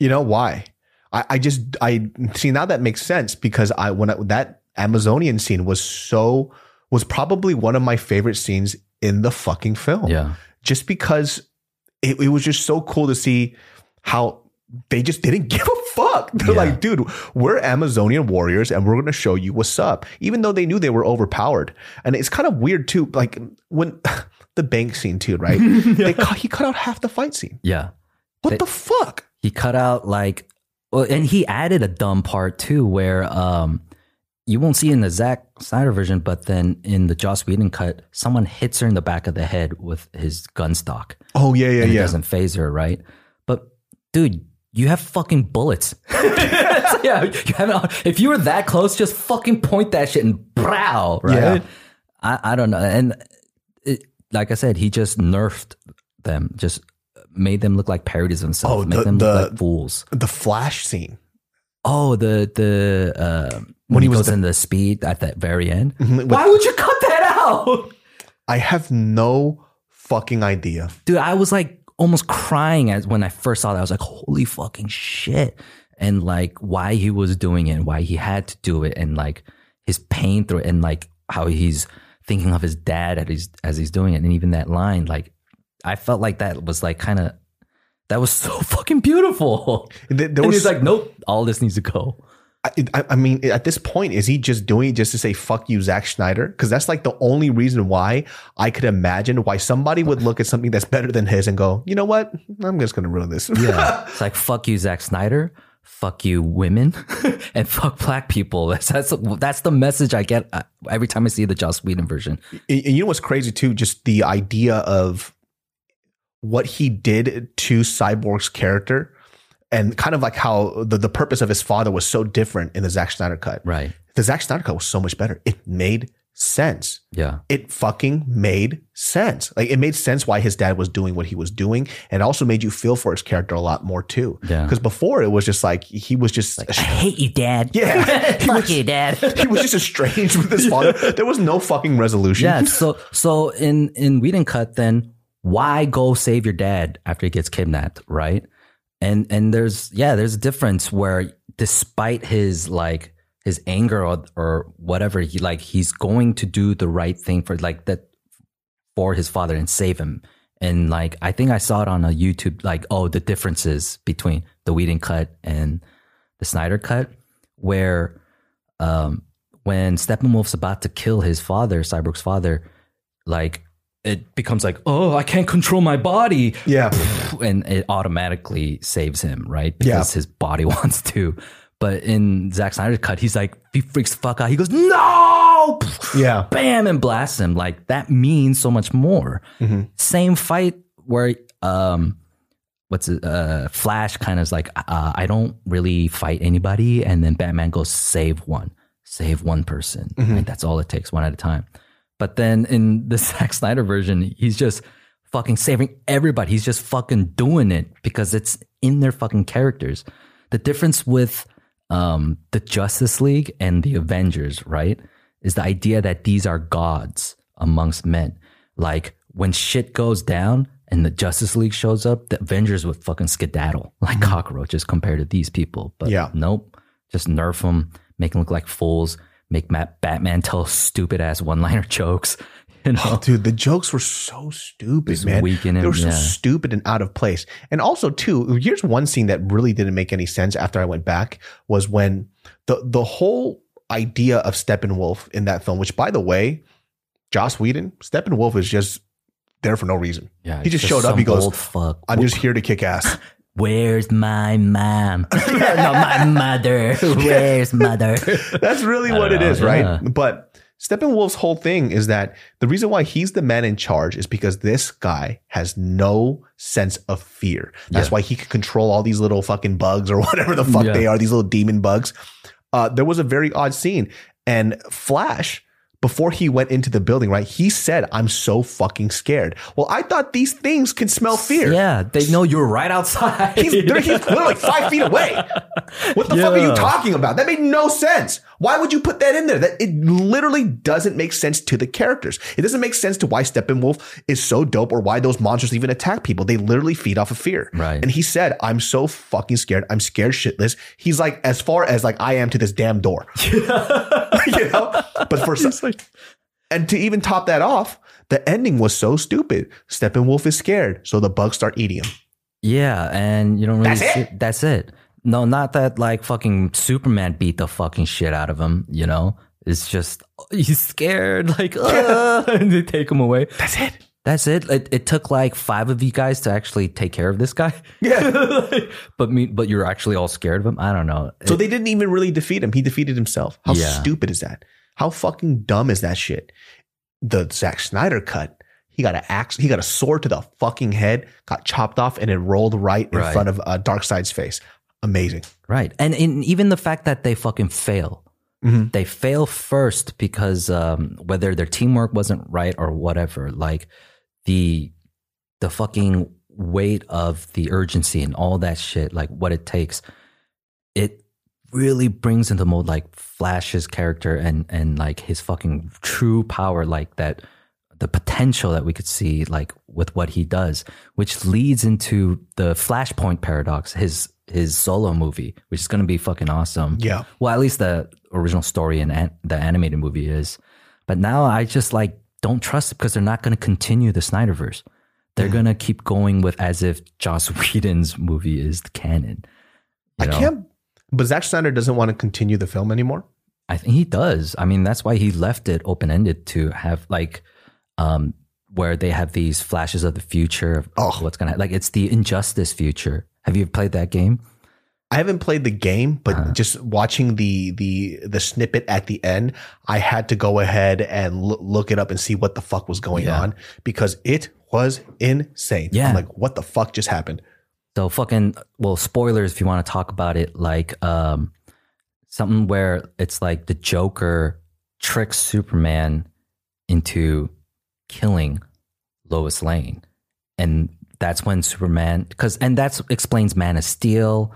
A: you know why? I, I just I see now that makes sense because I when I, that Amazonian scene was so was probably one of my favorite scenes in the fucking film.
B: yeah,
A: just because it, it was just so cool to see how they just didn't give a fuck. They're
B: Yeah.
A: like, dude, we're Amazonian warriors and we're going to show you what's up, even though they knew they were overpowered. And it's kind of weird too. Like when the bank scene too, right? they cut, he cut out half the fight scene.
B: yeah.
A: What
B: They-
A: the fuck?
B: he cut out like well, and he added a dumb part too where um you won't see in the Zack Snyder version, but then in the Joss Whedon cut, someone hits her in the back of the head with his gun stock.
A: Oh yeah, yeah, yeah.
B: doesn't faze her, right? But dude, you have fucking bullets. yeah, you haven't. If you were that close, just fucking point that shit and brow, right?
A: Yeah.
B: I, I don't know. And it, like I said, he just nerfed them, just made them look like parodies of themselves,
A: Oh,
B: make
A: the-
B: them
A: the-
B: look like fools.
A: The flash scene.
B: Oh, the the uh, when,
A: he
B: he
A: was the-
B: in the speed at that very end.
A: Mhm, with-
B: Why would you cut that out,
A: I have no fucking idea.
B: dude? I was like almost crying as when I first saw that. I was like, holy fucking shit! And like why he was doing it, and why he had to do it, and like his pain through it, and like how he's thinking of his dad as he's as he's doing it, and even that line, like I felt like that was like kind of that was so fucking beautiful.
A: There, there
B: and
A: was
B: he's like, nope, all this needs to go.
A: I, I I mean, at this point, is he just doing it just to say "fuck you, Zack Schneider"? Because that's like the only reason why I could imagine why somebody would look at something that's better than his and go, "You know what? I'm just gonna ruin this."
B: Yeah. it's like fuck you, Zack Snyder. Fuck you, women, and fuck black people. That's that's, that's the message I get uh, every time I see the Joss Whedon version.
A: And you know what's crazy too? Just the idea of what he did to Cyborg's character, and kind of like how the, the purpose of his father was so different in the Zack Snyder cut.
B: Right.
A: The Zack Snyder cut was so much better. It made sense.
B: Yeah.
A: it fucking made sense. Like it made sense why his dad was doing what he was doing, and also made you feel for his character a lot more too.
B: Yeah.
A: Because before it was just like he was just like,
B: I hate you, Dad.
A: Yeah. He
B: fuck
A: was-
B: you, Dad.
A: he was just estranged with his father. There was no fucking resolution.
B: yeah. So so in in Whedon cut, then why go save your dad after he gets kidnapped, right? And and there's yeah, there's a difference where despite his like his anger or or whatever, he like he's going to do the right thing for like that for his father and save him. And like I think I saw it on a YouTube, like oh the differences between the Whedon cut and the Snyder cut, where um, when Steppenwolf's about to kill his father, Cyborg's father, like it becomes like, oh, I can't control my body,
A: Yeah.
B: and it automatically saves him, right?
A: Yeah.
B: Because his body wants to. But in Zack Snyder's cut, he's like, he freaks the fuck out. He goes, no,
A: Yeah.
B: bam, and blasts him. Like that means so much more. Same fight where, um, what's it? Uh, Flash kind of is like, uh, I don't really fight anybody, and then Batman goes save one, save one person. Like, that's all it takes, one at a time. But then in the Zack Snyder version, he's just fucking saving everybody. He's just fucking doing it because it's in their fucking characters. The difference with um, the Justice League and the Avengers, right, is the idea that these are gods amongst men. Like when shit goes down and the Justice League shows up, the Avengers would fucking skedaddle like cockroaches compared to these people. But
A: Yeah.
B: nope, just nerf them, make them look like fools, make Matt, Batman tell stupid ass one liner jokes. You know,
A: Dude, the jokes were so stupid,
B: Just
A: man.
B: him,
A: they were so
B: yeah.
A: stupid and out of place. And also, too, here's one scene that really didn't make any sense after I went back was when the the whole idea of Steppenwolf in that film, which by the way, Joss Whedon, Steppenwolf is just there for no reason.
B: yeah,
A: he
B: it's
A: just showed up. He goes,
B: fuck.
A: I'm just here to kick ass.
B: Where's my mom? no, my mother. Where's mother?
A: That's really what
B: don't
A: it
B: know,
A: right?
B: yeah.
A: But Steppenwolf's whole thing is that the reason why he's the man in charge is because this guy has no sense of fear. That's
B: Yeah.
A: why he can control all these little fucking bugs or whatever the fuck
B: Yeah.
A: they are, these little demon bugs. Uh, there was a very odd scene, and Flash. Before he went into the building, right? He said, I'm so fucking scared. Well, I thought these things can smell fear.
B: Yeah, they know you're right outside.
A: He's, they're- he's literally like five feet away. What the fuck are you talking about? That made no sense. Why would you put that in there? That it literally doesn't make sense to the characters. It doesn't make sense to why Steppenwolf is so dope or why those monsters even attack people. They literally feed off of fear.
B: Right.
A: And he said, "I'm so fucking scared. I'm scared shitless." He's like, as far as like I am to this damn door. you know. But for some, and to even top that off, the ending was so stupid. Steppenwolf is scared, so the bugs start eating him.
B: Yeah, and you don't really
A: That's
B: see
A: it?
B: that's it. No, not that like fucking Superman beat the fucking shit out of him, you know? It's just he's scared, like uh, and they take him away.
A: That's it.
B: That's it. it. It took like five of you guys to actually take care of this guy.
A: Yeah.
B: Like, but me but you're actually all scared of him. I don't know.
A: So they didn't even really defeat him. He defeated himself. How
B: Yeah.
A: stupid is that? How fucking dumb is that shit? The Zack Snyder cut. He got an axe. He got a sword to the fucking head. Got chopped off, and it rolled right in
B: Right.
A: front of uh, Darkseid's face. Amazing.
B: Right. And in, even the fact that they fucking fail.
A: Mhm.
B: They fail first because um, whether their teamwork wasn't right or whatever, like the the fucking weight of the urgency and all that shit, like what it takes, it really brings into mode like Flash's character and and like his fucking true power, like that the potential that we could see like with what he does, which leads into the Flashpoint paradox, his his solo movie, which is going to be fucking awesome.
A: Yeah.
B: Well, at least the original story and an- the animated movie is. But now I just like don't trust it because they're not going to continue the Snyderverse. They're mm-hmm. going to keep going with as if Joss Whedon's movie is the canon.
A: I
B: you know?
A: can't. But Zack Snyder doesn't want to continue the film anymore.
B: I think he does. I mean, that's why he left it open ended to have like, um, where they have these flashes of the future of
A: Oh.
B: what's gonna like. It's the injustice future. Have you played that game?
A: I haven't played the game, but
B: Uh-huh.
A: just watching the the the snippet at the end, I had to go ahead and loo- look it up and see what the fuck was going
B: Yeah.
A: on because it was insane.
B: Yeah.
A: I'm like, what the fuck just happened?
B: So fucking well, spoilers if you want to talk about it, like um, something where it's like the Joker tricks Superman into killing Lois Lane, and that's when Superman because and that's explains Man of Steel,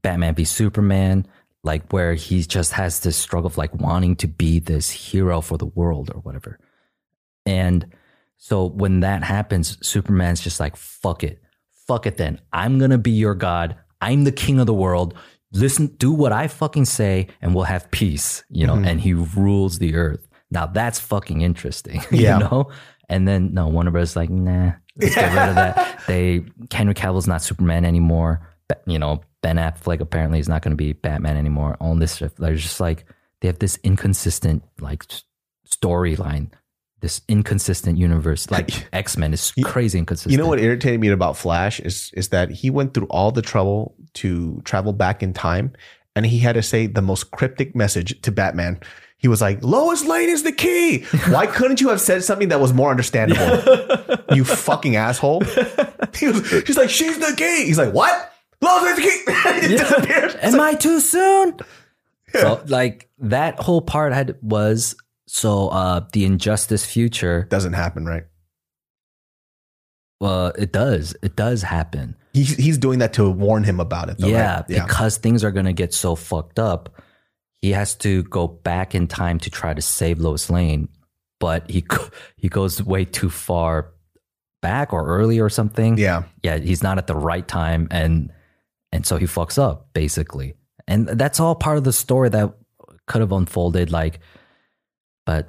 B: Batman v Superman, like where he just has this struggle of like wanting to be this hero for the world or whatever, and so when that happens, Superman's just like fuck it fuck it then. I'm going to be your God. I'm the king of the world. Listen, do what I fucking say and we'll have peace, you know, mm-hmm. and he rules the earth. Now that's fucking interesting,
A: Yeah.
B: you know? And then, no, Warner Bros. like, nah, let's get rid of that. They, Henry Cavill's not Superman anymore. But, you know, Ben Affleck apparently is not going to be Batman anymore. All this stuff. They're just like, they have this inconsistent, like, storyline, this inconsistent universe. Like X Men is crazy inconsistent.
A: You know what irritated me about Flash is is that he went through all the trouble to travel back in time, and he had to say the most cryptic message to Batman. He was like, "Lois Lane is the key." Why couldn't you have said something that was more understandable? you fucking asshole. He was, she's like, "She's the key." He's like, "What?" Lois Lane's the key. it disappeared. It's
B: Am
A: like,
B: I too soon? So like that whole part had was so uh the injustice future.
A: doesn't happen, right?
B: Well, it does. It does happen.
A: He's he's doing that to warn him about it. Though,
B: yeah,
A: right? yeah.
B: because things are gonna get so fucked up. He has to go back in time to try to save Lois Lane, but he he goes way too far back or early or something.
A: Yeah.
B: yeah, he's not at the right time, and and so he fucks up basically, and that's all part of the story that could have unfolded. Like, but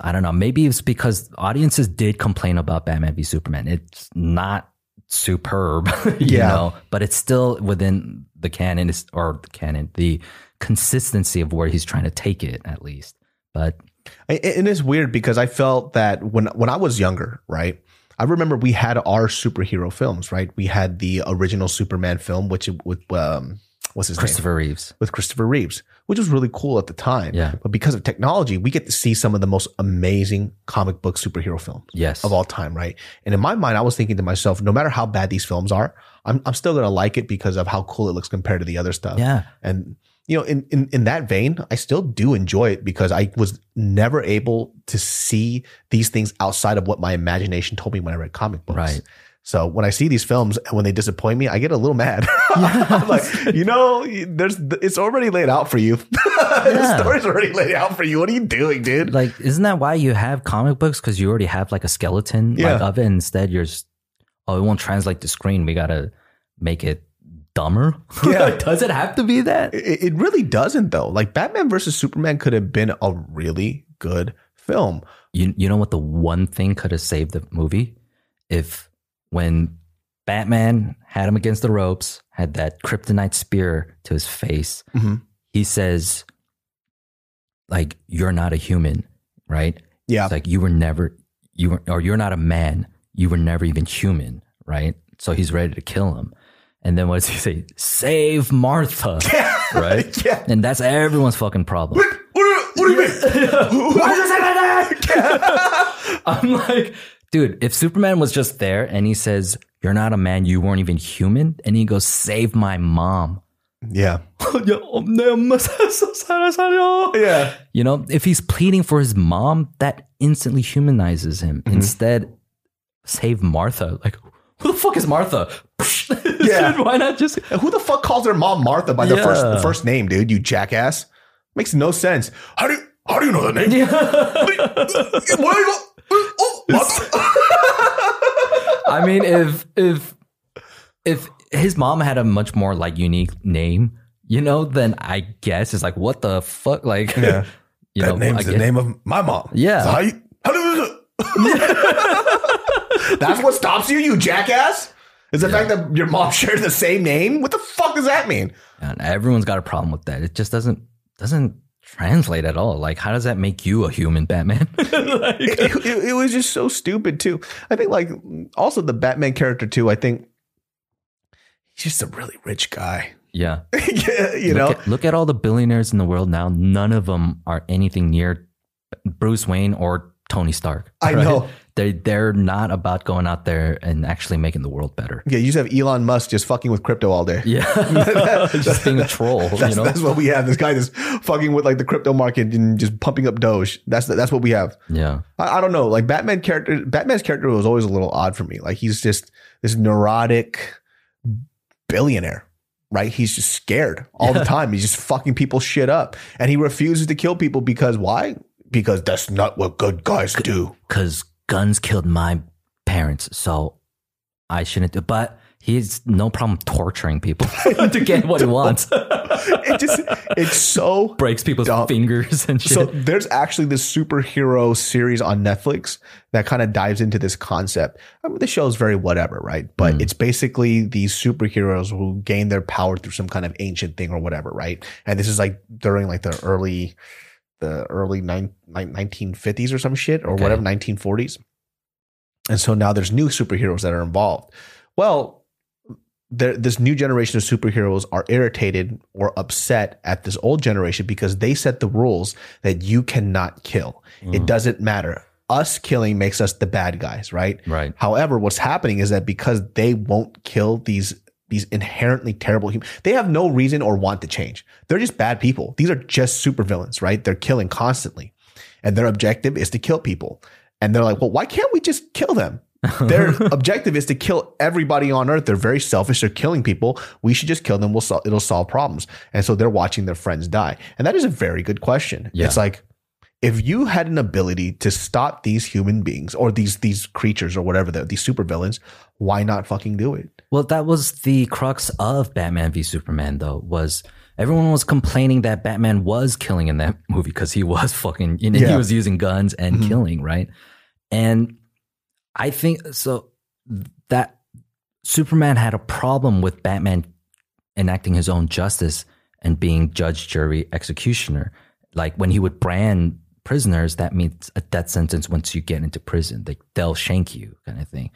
B: I don't know. Maybe it's because audiences did complain about Batman v Superman. It's not superb, you
A: Yeah.
B: know, but it's still within the canon is- or the canon, the consistency of where he's trying to take it at least. But
A: and it's weird because I felt that when when I was younger, right? I remember we had our superhero films, right? We had the original Superman film, which with um, what's his name?
B: Christopher Reeves.
A: with Christopher Reeves, which was really cool at the time.
B: Yeah.
A: But because of technology, we get to see some of the most amazing comic book superhero films
B: Yes.
A: of all time, right? And in my mind, I was thinking to myself, no matter how bad these films are, I'm, I'm still going to like it because of how cool it looks compared to the other stuff.
B: Yeah.
A: And, you know, in, in, in that vein, I still do enjoy it because I was never able to see these things outside of what my imagination told me when I read comic books.
B: Right.
A: So when I see these films and when they disappoint me, I get a little mad. I'm like, you know, there's it's already laid out for you. the story's already laid out for you. What are you doing, dude?
B: Like, isn't that why you have comic books? Because you already have like a skeleton like, of it. Instead, you're just, oh, it won't translate to screen. We got to make it dumber.
A: Yeah.
B: Does it have to be that?
A: It, it really doesn't though. Like Batman versus Superman could have been a really good film.
B: You, you know what the one thing could have saved the movie? If when Batman had him against the ropes, had that kryptonite spear to his face,
A: Mhm.
B: he says, like, you're not a human, right?
A: Yeah.
B: It's like you were never you were or you're not a man. You were never even human, right? So he's ready to kill him. And then what does he say? Save Martha. right?
A: Yeah.
B: And that's everyone's fucking problem.
A: What do, what do you mean? Why that?
B: I'm like, dude, if Superman was just there and he says, You're not a man, you weren't even human, and he goes, Save my mom.
A: yeah.
B: Yeah. You know, if he's pleading for his mom, that instantly humanizes him.
A: Mm-hmm.
B: Instead, save Martha. Like, who the fuck is Martha?
A: Yeah.
B: Dude, why not just
A: who the fuck calls their mom Martha by the
B: Yeah.
A: first the first name, dude? You jackass. Makes no sense. How do you how do you know the name? Why do you go- Martha?
B: Oh, I mean, if if if his mom had a much more like unique name, you know, then I guess it's like, what the fuck? Like,
A: Yeah.
B: you know,
A: that name's
B: I
A: the name of my mom.
B: Yeah.
A: So how you, how do you, That's what stops you, you jackass? Is the fact that your mom shares the same name? What the fuck does that mean?
B: And everyone's got a problem with that. It just doesn't doesn't translate at all. Like, how does that make you a human Batman? Like-
A: It, it- it was just so stupid too. I think like also the Batman character too. I think he's just a really rich guy.
B: yeah.
A: Yeah, you know,
B: at, look at all the billionaires in the world now. None of them are anything near Bruce Wayne or Tony Stark.
A: I know.
B: They they're not about going out there and actually making the world better.
A: yeah, you just have Elon Musk just fucking with crypto all day.
B: Yeah, just being a troll.
A: That's,
B: you know,
A: that's what we have. This guy just fucking with like the crypto market and just pumping up Doge. That's that's what we have.
B: yeah,
A: I, I don't know. Like Batman character, Batman's character was always a little odd for me. Like he's just this neurotic billionaire, right? He's just scared all the time. He's just fucking people shit up, and he refuses to kill people because why? Because that's not what good guys do.
B: because guns killed my parents, so I shouldn't. do But he's no problem torturing people to get what he wants.
A: It just it's so
B: Breaks people's
A: Dumb.
B: fingers and shit.
A: So there's actually this superhero series on Netflix that kind of dives into this concept. I mean, the show's very whatever, right? But mm. it's basically these superheroes who gain their power through some kind of ancient thing or whatever, right? And this is like during like the early, the early nine, nine, 1950s or some shit or
B: Okay.
A: whatever, 1940s. And so now there's new superheroes that are involved. Well, there, this new generation of superheroes are irritated or upset at this old generation because they set the rules that you cannot kill. It mm. doesn't matter. Us killing makes us the bad guys, right?
B: right.
A: However, what's happening is that because they won't kill these these inherently terrible humans, they have no reason or want to change. They're just bad people. These are just supervillains, right? They're killing constantly, and their objective is to kill people. And they're like, well, why can't we just kill them? Their objective is to kill everybody on Earth. They're very selfish. They're killing people. We should just kill them. We'll sol- it'll solve problems. And so they're watching their friends die. And that is a very good question.
B: Yeah.
A: It's like if you had an ability to stop these human beings or these these creatures or whatever they're these supervillains, why not fucking do it?
B: Well, that was the crux of Batman v Superman, though. Was everyone was complaining that Batman was killing in that movie because he was fucking, you know, he was using guns and
A: Mhm.
B: killing, right? And I think so that Superman had a problem with Batman enacting his own justice and being judge, jury, executioner. Like when he would brand prisoners, that means a death sentence once you get into prison. They, they'll shank you, kind of thing.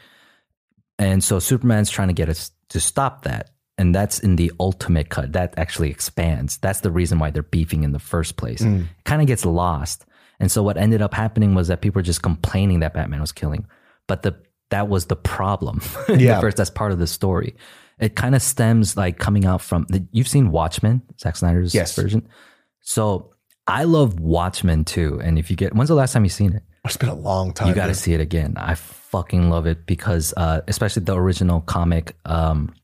B: And so Superman's trying to get us to stop that. and that's in the ultimate cut. That actually expands. That's the reason why they're beefing in the first place.
A: Mm.
B: Kind of gets lost. And so what ended up happening was that people were just complaining that Batman was killing, but the that was the problem.
A: Yeah.
B: the first, that's part of the story. It kind of stems like coming out from. The, you've seen Watchmen, Zack Snyder's
A: Yes.
B: version. So I love Watchmen too. And if you get, when's the last time you seen it?
A: It's been a long time.
B: You got to see it again. I fucking love it because, uh, especially the original comic, um,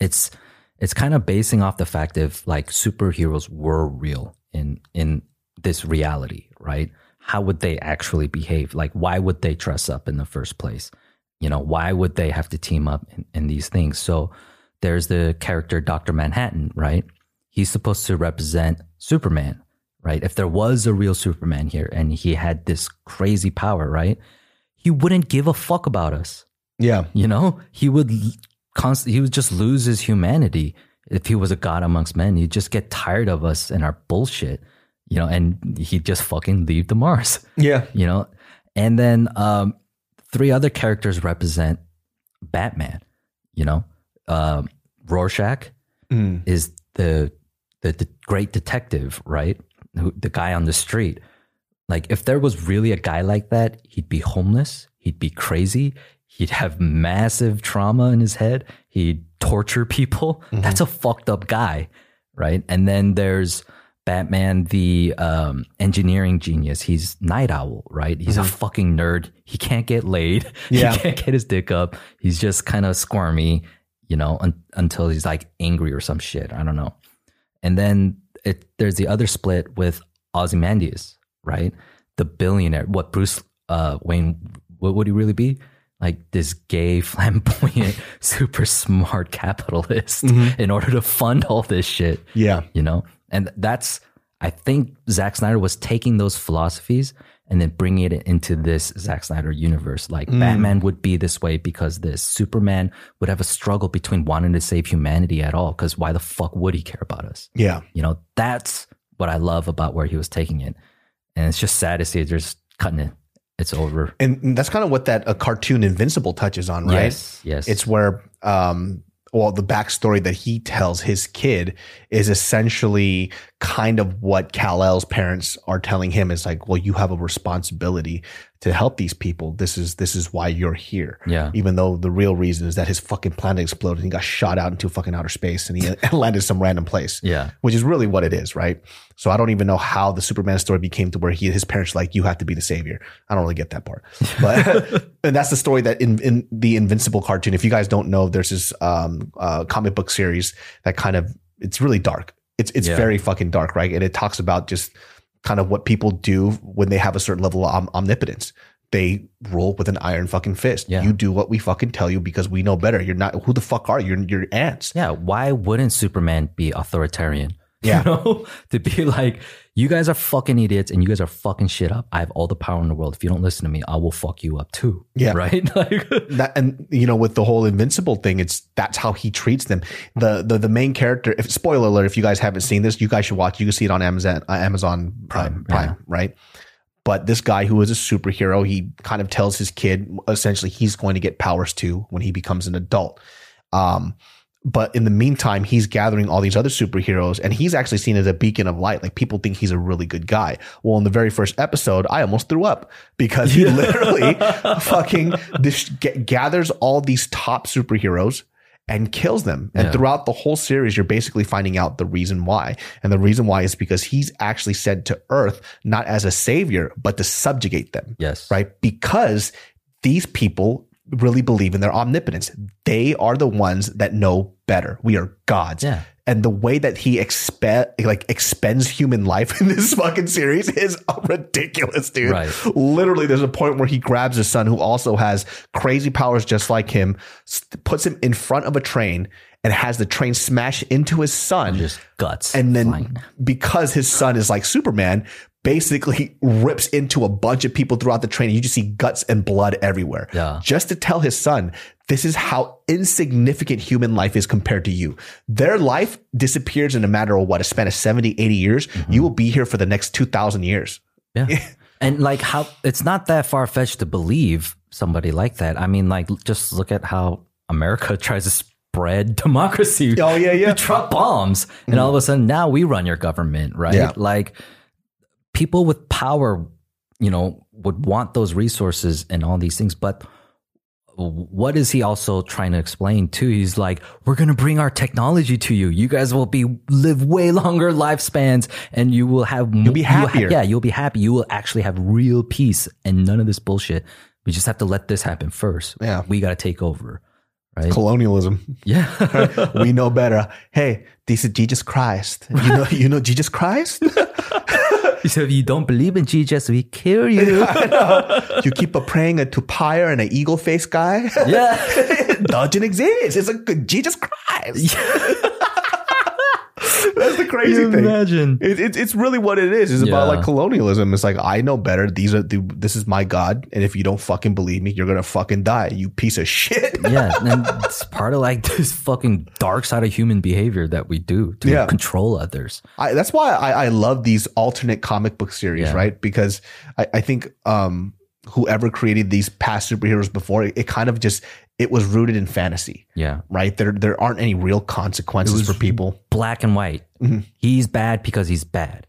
B: it's it's kind of basing off the fact of like superheroes were real in in this reality, right? How would they actually behave? Like, why would they dress up in the first place? You know, why would they have to team up in, in these things? So there's the character Doctor Manhattan, right? He's supposed to represent Superman, right? If there was a real Superman here and he had this crazy power, right? He wouldn't give a fuck about us.
A: Yeah.
B: You know, he would constantly, he would just lose his humanity if he was a god amongst men. He'd just get tired of us and our bullshit, you know, and he'd just fucking leave the Mars,
A: Yeah.
B: you know. And then um, three other characters represent Batman, you know. Um, Rorschach
A: Mm.
B: is the, the the great detective, right? Who, the guy on the street. Like if there was really a guy like that, he'd be homeless, he'd be crazy, he'd have massive trauma in his head, he'd torture people. That's a fucked up guy, right? And then there's Batman, the um, engineering genius. He's Night Owl, right? He's a fucking nerd. He can't get laid.
A: Yeah.
B: He can't get his dick up. He's just kind of squirmy, you know, un- until he's like angry or some shit. I don't know. And then it, there's the other split with Ozymandias, right? The billionaire. What Bruce uh, Wayne? What would he really be? Like this gay, flamboyant, super smart capitalist in order to fund all this shit
A: Yeah.
B: you know and that's i think Zack snyder was taking those philosophies and then bringing it into this Zack snyder universe like batman would be this way because this superman would have a struggle between wanting to save humanity at all because why the fuck would he care about us
A: Yeah.
B: you know that's what i love about where he was taking it and it's just sad to see it just cutting it. It's over.
A: And that's kind of what that a cartoon Invincible touches on, right?
B: yes yes.
A: It's where, um, well, the backstory that he tells his kid is essentially kind of what Kal El's parents are telling him. Is like, well, you have a responsibility to help these people. This is this is why you're here.
B: Yeah.
A: Even though the real reason is that his fucking planet exploded and he got shot out into fucking outer space and he landed some random place.
B: yeah
A: Which is really what it is, right? So I don't even know how the Superman story became to where he his parents like you have to be the savior. I don't really get that part, but and that's the story that in in the Invincible cartoon. If you guys don't know, there's this um uh, comic book series that kind of it's really dark. It's it's
B: Yeah.
A: very fucking dark, right? And it talks about just kind of what people do when they have a certain level of om- omnipotence. They rule with an iron fucking fist.
B: Yeah.
A: You do what we fucking tell you because we know better. You're not who the fuck are you? You're, you're ants.
B: Yeah, why wouldn't Superman be authoritarian?
A: Yeah.
B: You know, to be like, you guys are fucking idiots and you guys are fucking shit up. I have all the power in the world. If you don't listen to me, I will fuck you up too.
A: Yeah.
B: Right? Like,
A: that and you know with the whole invincible thing it's that's how he treats them the the, the main character if spoiler alert if you guys haven't seen this you guys should watch you can see it on amazon uh, amazon prime
B: Prime, yeah.
A: right but this guy who is a superhero he kind of tells his kid essentially he's going to get powers too when he becomes an adult um but in the meantime, he's gathering all these other superheroes and he's actually seen as a beacon of light. Like people think he's a really good guy. Well, in the very first episode, I almost threw up because he literally fucking gathers all these top superheroes and kills them. And
B: Yeah.
A: throughout the whole series, you're basically finding out the reason why. And the reason why is because he's actually sent to Earth not as a savior, but to subjugate them
B: yes.
A: right? Because these people really believe in their omnipotence. They are the ones that know better. We are gods.
B: Yeah.
A: And the way that he expe- like expends human life in this fucking series is ridiculous, dude.
B: Right.
A: Literally, there's a point where he grabs his son, who also has crazy powers just like him, puts him in front of a train, and has the train smash into his son
B: Just guts.
A: and then
B: flying.
A: because his son is like Superman, basically rips into a bunch of people throughout the train. You just see guts and blood everywhere.
B: Yeah.
A: Just to tell his son, this is how insignificant human life is compared to you. Their life disappears in a matter of what, a span of 70, 80 years.
B: Mm-hmm.
A: You will be here for the next 2,000 years.
B: Yeah. and like how it's not that far fetched to believe somebody like that. I mean, like just look at how America tries to spread democracy.
A: Oh, yeah, yeah.
B: We truck bombs, and all of a sudden now we run your government, right?
A: Yeah.
B: Like people with power, you know, would want those resources and all these things, but what is he also trying to explain too? He's like, we're gonna bring our technology to you. You guys will be live way longer lifespans, and you will have you'll
A: be happier.
B: yeah, you'll be happy. You will actually have real peace and none of this bullshit. We just have to let this happen first.
A: Yeah.
B: we got to take over. Right?
A: Colonialism.
B: Yeah.
A: we know better. Hey, this is Jesus Christ. You know, you know Jesus Christ.
B: so if you don't believe in Jesus, we kill you.
A: you keep a praying to pyre and an eagle face guy.
B: yeah.
A: doesn't exist. It's a good Jesus Christ. That's the crazy thing.
B: Imagine.
A: It, it, it's really what it is. It's about like colonialism. It's like I know better. These are the, this is my God, and if you don't fucking believe me, you're gonna fucking die. You piece of shit.
B: yeah, and it's part of like this fucking dark side of human behavior that we do to
A: Yeah.
B: control others.
A: I, that's why I, I love these alternate comic book series,
B: Yeah.
A: right? Because I, I think um, whoever created these past superheroes before, it, it kind of just it was rooted in fantasy,
B: Yeah.
A: right? There there aren't any real consequences for people.
B: Black and white.
A: Mhm.
B: He's bad because he's bad.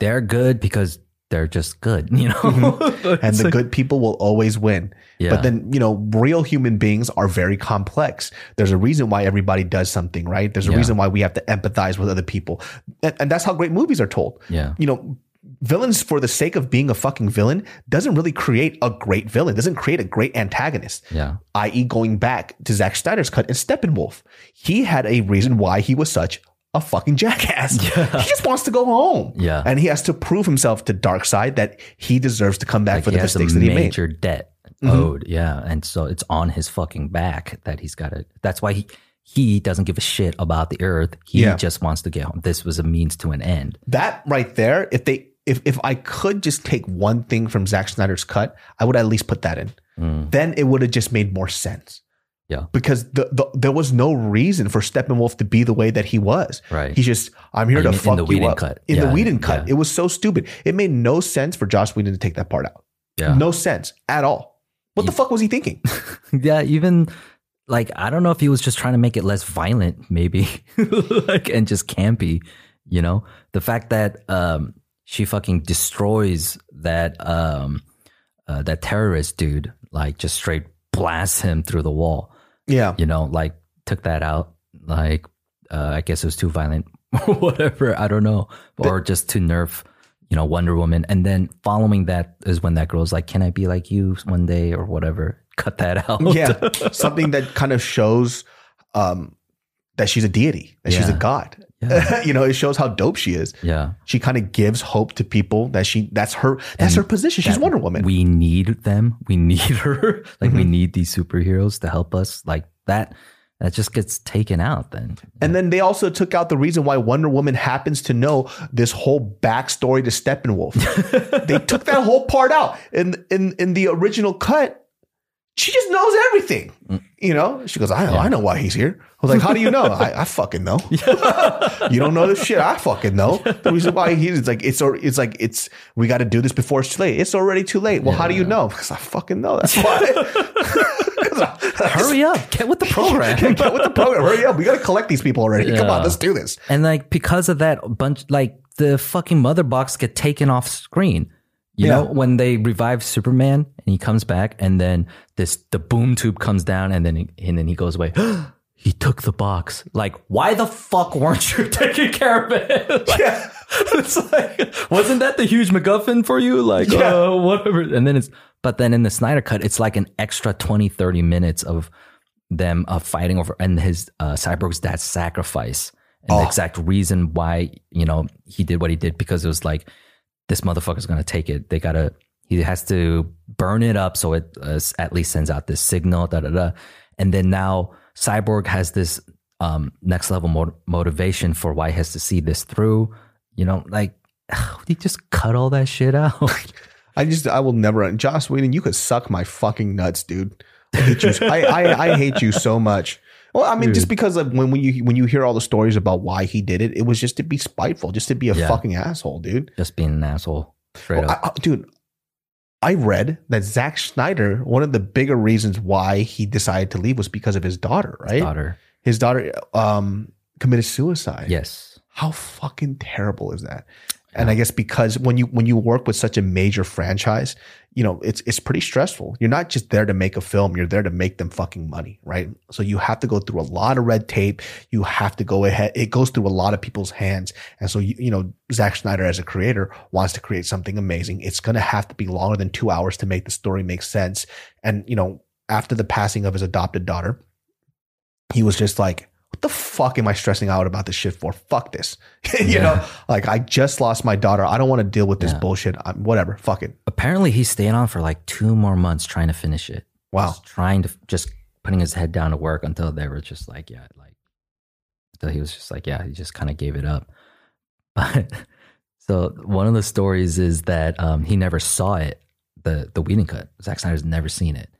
B: They're good because they're just good, you know?
A: and the good people will always win.
B: Yeah.
A: But then, you know, real human beings are very complex. There's a reason why everybody does something, right? There's a
B: Yeah.
A: reason why we have to empathize with other people. And, and that's how great movies are told.
B: Yeah.
A: You know, villains for the sake of being a fucking villain doesn't really create a great villain, doesn't create a great antagonist.
B: Yeah.
A: i.e., going back to Zack Snyder's cut in Steppenwolf. He had a reason why he was such a fucking jackass. He just wants to go home.
B: Yeah.
A: And he has to prove himself to Darkseid that he deserves to come back
B: Like
A: for the mistakes that he made.
B: major debt mm-hmm. owed. Yeah. And so it's on his fucking back that he's got to, that's why he, he doesn't give a shit about the earth. He
A: Yeah.
B: just wants to get home. This was a means to an end.
A: That right there, if they if if I could just take one thing from Zack Snyder's cut, I would at least put that in.
B: Mm.
A: Then it would have just made more sense.
B: Yeah.
A: Because the, the there was no reason for Steppenwolf to be the way that he was.
B: Right.
A: He's just I'm here
B: you
A: to
B: mean in
A: fuck
B: the
A: you
B: Whedon
A: up.
B: cut.
A: In the
B: Yeah,
A: Whedon cut,
B: yeah.
A: it was so stupid. It made no sense for Josh Whedon to take that part out.
B: Yeah.
A: No sense at all. What the fuck was he thinking?
B: Yeah, even like I don't know if he was just trying to make it less violent, maybe, like and just campy. You know, the fact that um, she fucking destroys that um, uh, that terrorist dude, like just straight blasts him through the wall.
A: Yeah.
B: You know, like took that out. Like uh, I guess it was too violent, or whatever. I don't know, or just to nerf. You know, Wonder Woman, and then following that is when that girl's like, "Can I be like you one day?" or whatever. Cut that out.
A: yeah something that kind of shows um that she's a deity that she's a god
B: Yeah.
A: you know it shows how dope she is
B: Yeah.
A: she kind of gives hope to people that she that's her that's her position she's wonder woman
B: We need them. We need her. Like
A: Mm-hmm.
B: we need these superheroes to help us. Like that that just gets taken out then.
A: and then they also took out the reason why wonder woman happens to know this whole backstory to steppenwolf they took that whole part out in in in the original cut she just knows everything mm. you know she goes i know i know why he's here i was like how do you know i, I fucking know you don't know this shit i fucking know the reason why he's like it's al- it's like it's we got to do this before it's too late it's already too late well how do you know because i fucking know that's why.
B: Hurry up. Get with the program.
A: Get with the program. Hurry up. We got to collect these people already. Come on, let's do this.
B: and like because of that bunch like the fucking mother box get taken off screen. You
A: Yeah.
B: know, when they revive Superman and he comes back and then this the boom tube comes down and then he, and then he goes away. he took the box. Like, why the fuck weren't you taking care of it? Like,
A: Yeah.
B: it's like, wasn't that the huge MacGuffin for you? Like,
A: Yeah.
B: uh, whatever. And then it's, but then in the Snyder cut, it's like an extra 20, 30 minutes of them uh, fighting over and his uh, Cyborg's dad's sacrifice and the exact reason why, you know, he did what he did because it was like, this motherfucker's to take it. They got to, he has to burn it up so it uh, at least sends out this signal, da da da. And then now Cyborg has this um, next level mo- motivation for why he has to see this through. You know, like he just cut all that shit out.
A: I just, I will never, Joss Whedon, you could suck my fucking nuts, dude. I hate you. I, I, I hate you so much. Well, I mean, just because of when, when you when you hear all the stories about why he did it, it was just to be spiteful, just to be a
B: Yeah.
A: fucking asshole, dude.
B: just being an asshole. Straight
A: Well,
B: up.
A: I- I- dude, I read that Zack Snyder, one of the bigger reasons why he decided to leave was because of his daughter, right?
B: Daughter.
A: His daughter um, committed suicide.
B: Yes.
A: How fucking terrible is that? And I guess because when you when you work with such a major franchise, you know, it's it's pretty stressful. You're not just there to make a film, you're there to make them fucking money, right? So you have to go through a lot of red tape. You have to go ahead. It goes through a lot of people's hands. And so you, you know, Zack Snyder as a creator wants to create something amazing. It's going to have to be longer than 2 hours to make the story make sense. And you know, after the passing of his adopted daughter, he was just like what the fuck am I stressing out about this shit for? Fuck this. you
B: Yeah.
A: know, like I just lost my daughter. I don't want to deal with this
B: Yeah.
A: bullshit. I'm, whatever. Fuck it.
B: Apparently, he stayed on for like two more months trying to finish it.
A: Wow.
B: Just trying to just putting his head down to work until they were just like, yeah, like, until he was just like, yeah, he just kind of gave it up. But so one of the stories is that um, he never saw it, the the Whedon cut. Zack Snyder's never seen it.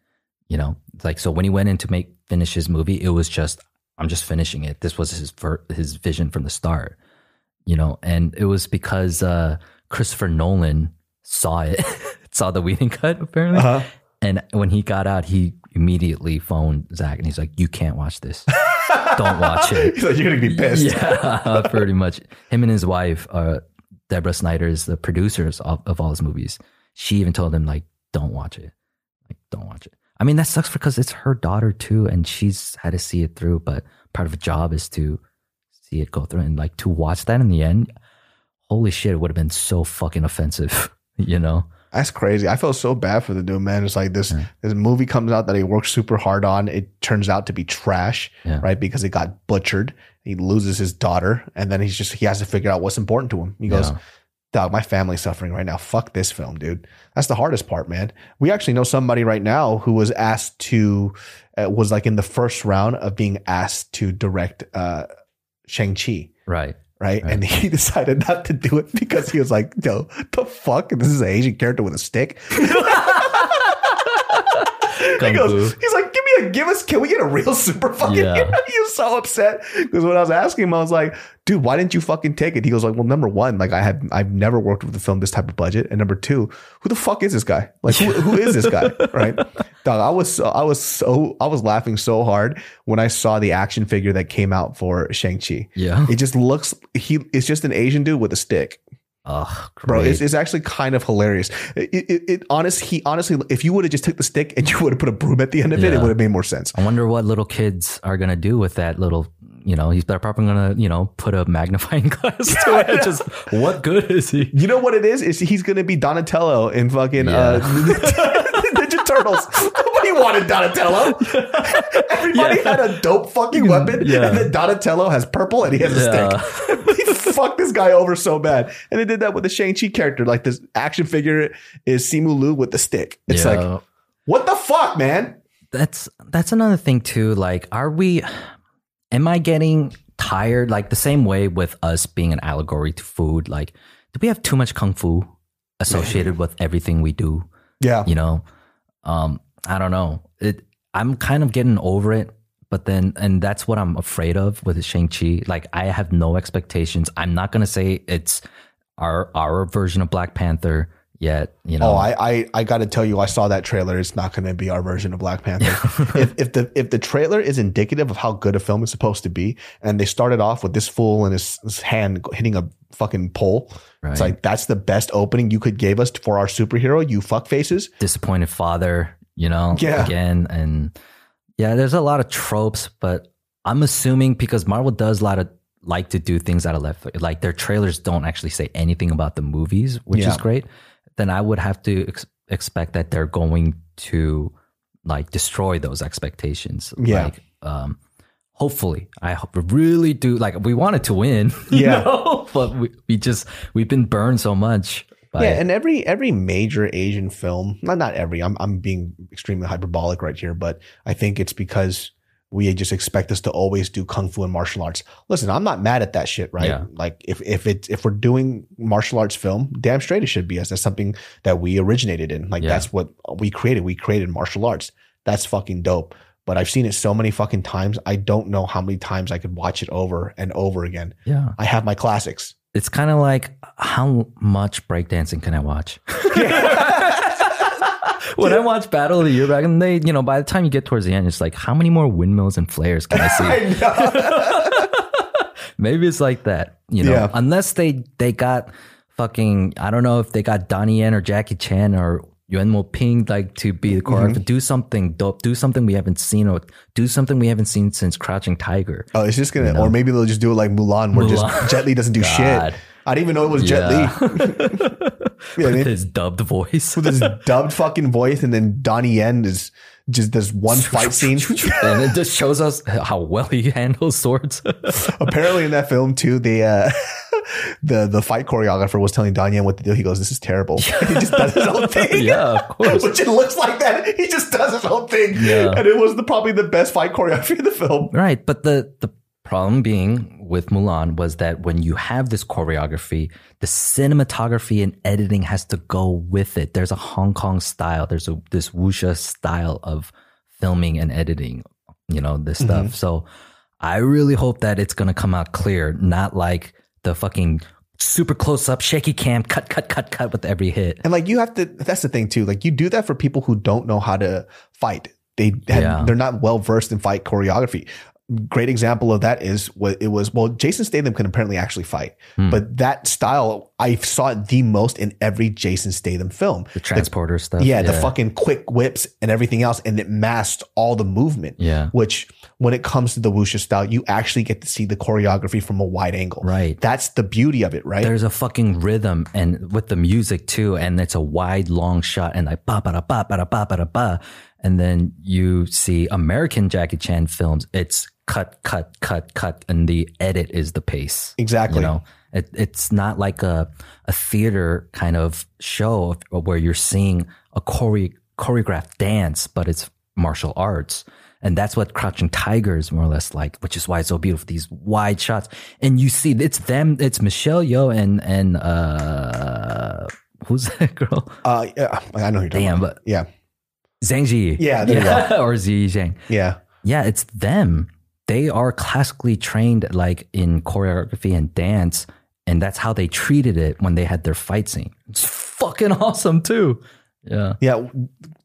B: You know, like so when he went in to make finish his movie, it was just I'm just finishing it. This was his his vision from the start. You know, and it was because uh, Christopher Nolan saw it, saw the Whedon cut apparently,
A: Uh-huh.
B: and when he got out, he immediately phoned Zack and he's like, "You can't watch this. Don't watch it."
A: He's like, you're gonna be pissed.
B: Yeah, pretty much. Him and his wife, uh, Deborah Snyder, is the producers of, of all his movies. She even told him like, "Don't watch it. Like, don't watch it." I mean, that sucks because it's her daughter too, and she's had to see it through. But part of a job is to see it go through, and like to watch that in the end. Holy shit! It would have been so fucking offensive, you know.
A: That's crazy. I felt so bad for the dude, man. It's like this this movie comes out that he worked super hard on. It turns out to be trash,
B: Yeah.
A: right? Because it got butchered. He loses his daughter, and then he's just he has to figure out what's important to him. He goes,
B: Yeah.
A: Dog, my family's suffering right now. Fuck this film, dude. That's the hardest part, man. We actually know somebody right now who was asked to, uh, was like in the first round of being asked to direct uh, Shang-Chi,
B: Right.
A: right? And he decided not to do it because he was like, no, the fuck? This is an Asian character with a stick. he goes, he's like, give give us, can we get a real super fucking
B: Yeah.
A: hero? He was so upset because when I was asking him, I was like, dude, why didn't you fucking take it? He goes like, well, number one, like I have, I've never worked with a film this type of budget. And number two, who the fuck is this guy? Like, who, who is this guy? Right. Dog, I was, so, I was so, I was laughing so hard when I saw the action figure that came out for Shang-Chi.
B: Yeah.
A: It just looks, he, it's just an Asian dude with a stick.
B: Oh,
A: Bro, it's, it's actually kind of hilarious. It, it, it honest, he honestly, if you would have just took the stick and you would have put a broom at the end of it, it would have made more sense.
B: I wonder what little kids are gonna do with that little. You know, he's they're probably gonna you know put a magnifying glass to it. Just what good is he?
A: You know what it is? Is he's going to be Donatello in fucking uh, Ninja Turtles. Nobody wanted Donatello. Everybody
B: Yeah.
A: had a dope fucking weapon,
B: Yeah.
A: and then Donatello has purple and he has a stick. they fucked this guy over so bad, and they did that with the Shang Chi character. Like this action figure is Simu Liu with the stick. It's like, what the fuck, man?
B: that's that's another thing too. Like, are we? Am I getting tired? Like the same way with us being an allegory to food. Like, do we have too much kung fu associated with everything we do?
A: Yeah,
B: you know um i don't know it i'm kind of getting over it but then and that's what i'm afraid of with shang-chi like i have no expectations i'm not gonna say it's our our version of black panther yet you know
A: Oh, I I, I got to tell you, I saw that trailer. It's not going to be our version of Black Panther. if, if the if the trailer is indicative of how good a film is supposed to be, and they started off with this fool and his, his hand hitting a fucking pole,
B: Right.
A: it's like that's the best opening you could give us for our superhero. You fuck faces.
B: disappointed father you know
A: Yeah.
B: again and yeah there's a lot of tropes but i'm assuming because marvel does a lot of like to do things out of left field. like their trailers don't actually say anything about the movies which
A: Yeah.
B: is great then i would have to ex- expect that they're going to like destroy those expectations
A: Yeah.
B: like um hopefully i hope, really do like we wanted to win you
A: Yeah.
B: know? but we, we just we've been burned so much
A: Yeah, and every every major Asian film, not not every. I'm I'm being extremely hyperbolic right here, but I think it's because we just expect us to always do kung fu and martial arts. Listen, I'm not mad at that shit, right?
B: Yeah.
A: Like if if it if we're doing martial arts film, damn straight it should be us. That's something that we originated in. Like
B: Yeah.
A: that's what we created. We created martial arts. That's fucking dope. But I've seen it so many fucking times. I don't know how many times I could watch it over and over again.
B: yeah
A: I have my classics.
B: It's kind of like how much breakdancing can I watch? when I watched Battle of the Year back in the day, you know, by the time you get towards the end, it's like, how many more windmills and flares can I see?
A: I.
B: Maybe it's like that, you know,
A: Yeah.
B: unless they they got fucking I don't know if they got Donnie Yen or Jackie Chan or Yuen Woo-ping like to be the choreographer.
A: Mm-hmm.
B: Do something dope. Do something we haven't seen or do something we haven't seen since Crouching Tiger.
A: Oh, it's just gonna, or maybe they'll just do it like Mulan, where
B: Mulan.
A: just Jet Li doesn't do
B: God.
A: shit. I didn't even know it was Jet Li. yeah,
B: With
A: man.
B: his dubbed voice.
A: with his dubbed fucking voice, and then Donnie Yen is just this one fight scene.
B: and it just shows us how well he handles swords.
A: Apparently, in that film too, they uh, the the fight choreographer was telling Yen what to do. He goes, "This is terrible." he just does his own thing.
B: yeah, of course.
A: Which it looks like that. He just does his own thing.
B: Yeah.
A: And it was the, probably the best fight choreography in the film.
B: Right. But the, the problem being with Mulan was that when you have this choreography, the cinematography and editing has to go with it. There's a Hong Kong style. There's a, this wuxia style of filming and editing, you know, this mm-hmm. stuff. So I really hope that it's going to come out clear, not like the fucking super close up shaky cam cut, cut, cut, cut with every hit.
A: And like you have to, that's the thing too. Like you do that for people who don't know how to fight. They have,
B: Yeah.
A: they're not well versed in fight choreography. Great example of that is what it was. Well, Jason Statham can apparently actually fight,
B: Hmm.
A: but that style I saw it the most in every Jason Statham film.
B: The transporter stuff.
A: Yeah, the fucking quick whips and everything else, and it masked all the movement.
B: Yeah.
A: Which, when it comes to the wuxia style, you actually get to see the choreography from a wide angle.
B: Right.
A: That's the beauty of it, right?
B: there's a fucking rhythm and with the music too, and it's a wide, long shot and like ba ba da ba ba da ba ba da ba. And then you see American Jackie Chan films, it's cut, cut, cut, cut, and the edit is the pace.
A: Exactly.
B: You know, it, it's not like a a theater kind of show where you're seeing a chore- choreographed dance, but it's martial arts. And that's what Crouching Tiger is more or less like, which is why it's so beautiful. These wide shots, and you see it's them, it's Michelle Yeoh and and uh, who's that girl?
A: uh, yeah, I know who you're talking
B: Damn,
A: about.
B: but
A: Yeah,
B: Zhang Ji.
A: Yeah,
B: yeah, or Zi Zhang.
A: yeah.
B: Yeah, it's them. They are classically trained like in choreography and dance, and that's how they treated it when they had their fight scene. It's fucking awesome too. Yeah.
A: Yeah.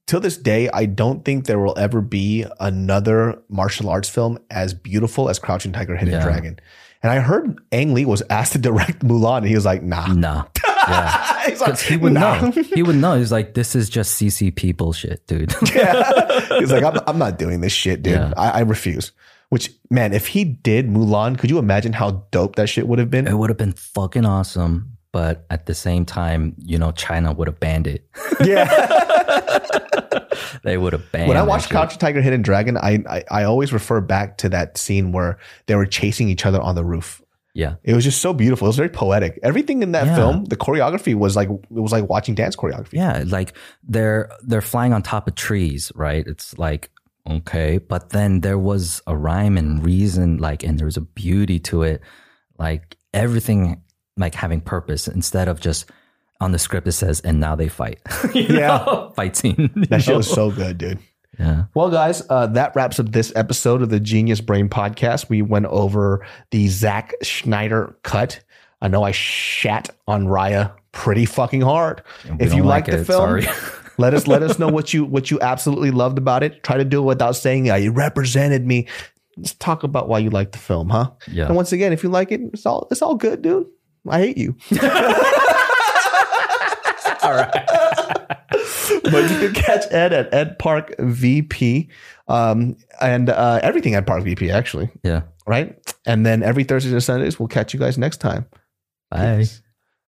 A: To this day, I don't think there will ever be another martial arts film as beautiful as Crouching Tiger, Hidden
B: Yeah.
A: Dragon. And I heard Ang Lee was asked to direct Mulan, and he was like, "Nah."
B: Nah. Yeah.
A: Like,
B: he would
A: "Nah."
B: know. He would know. He's like, this is just CCP bullshit, dude. yeah.
A: He's like, I'm, I'm not doing this shit, dude.
B: Yeah.
A: I, I refuse. Which, man, if he did Mulan, could you imagine how dope that shit would have been?
B: it would have been fucking awesome. But at the same time, you know, China would have banned it.
A: Yeah.
B: they would have banned it.
A: when I watched. Crouching Tiger, Hidden Dragon, I, I I always refer back to that scene where they were chasing each other on the roof.
B: Yeah.
A: It was just so beautiful. It was very poetic. Everything in that
B: Yeah.
A: film, the choreography was like it was like watching dance choreography.
B: Yeah, like they're they're flying on top of trees, right? It's like okay, but then there was a rhyme and reason, like, and there was a beauty to it, like everything, like having purpose instead of just on the script it says, and now they fight.
A: Yeah.
B: fight scene.
A: That shit was so good, dude.
B: yeah,
A: Well, guys, uh, that wraps up this episode of the Genius Brain Podcast. We went over the Zack Snyder cut. I know I shat on Raya pretty fucking hard. If you like the
B: it,
A: film,
B: sorry.
A: let us let us know what you what you absolutely loved about it. Try to do it without saying you represented me. Just talk about why you like the film, huh?
B: Yeah.
A: And once again, if you like it, it's all it's all good, dude. I hate you.
B: all right.
A: but you can catch Ed at Ed Park VP, um, and uh, everything at Park VP actually,
B: Yeah.
A: right? And then every Thursdays and Sundays, we'll catch you guys next time.
B: Bye.
A: Peace.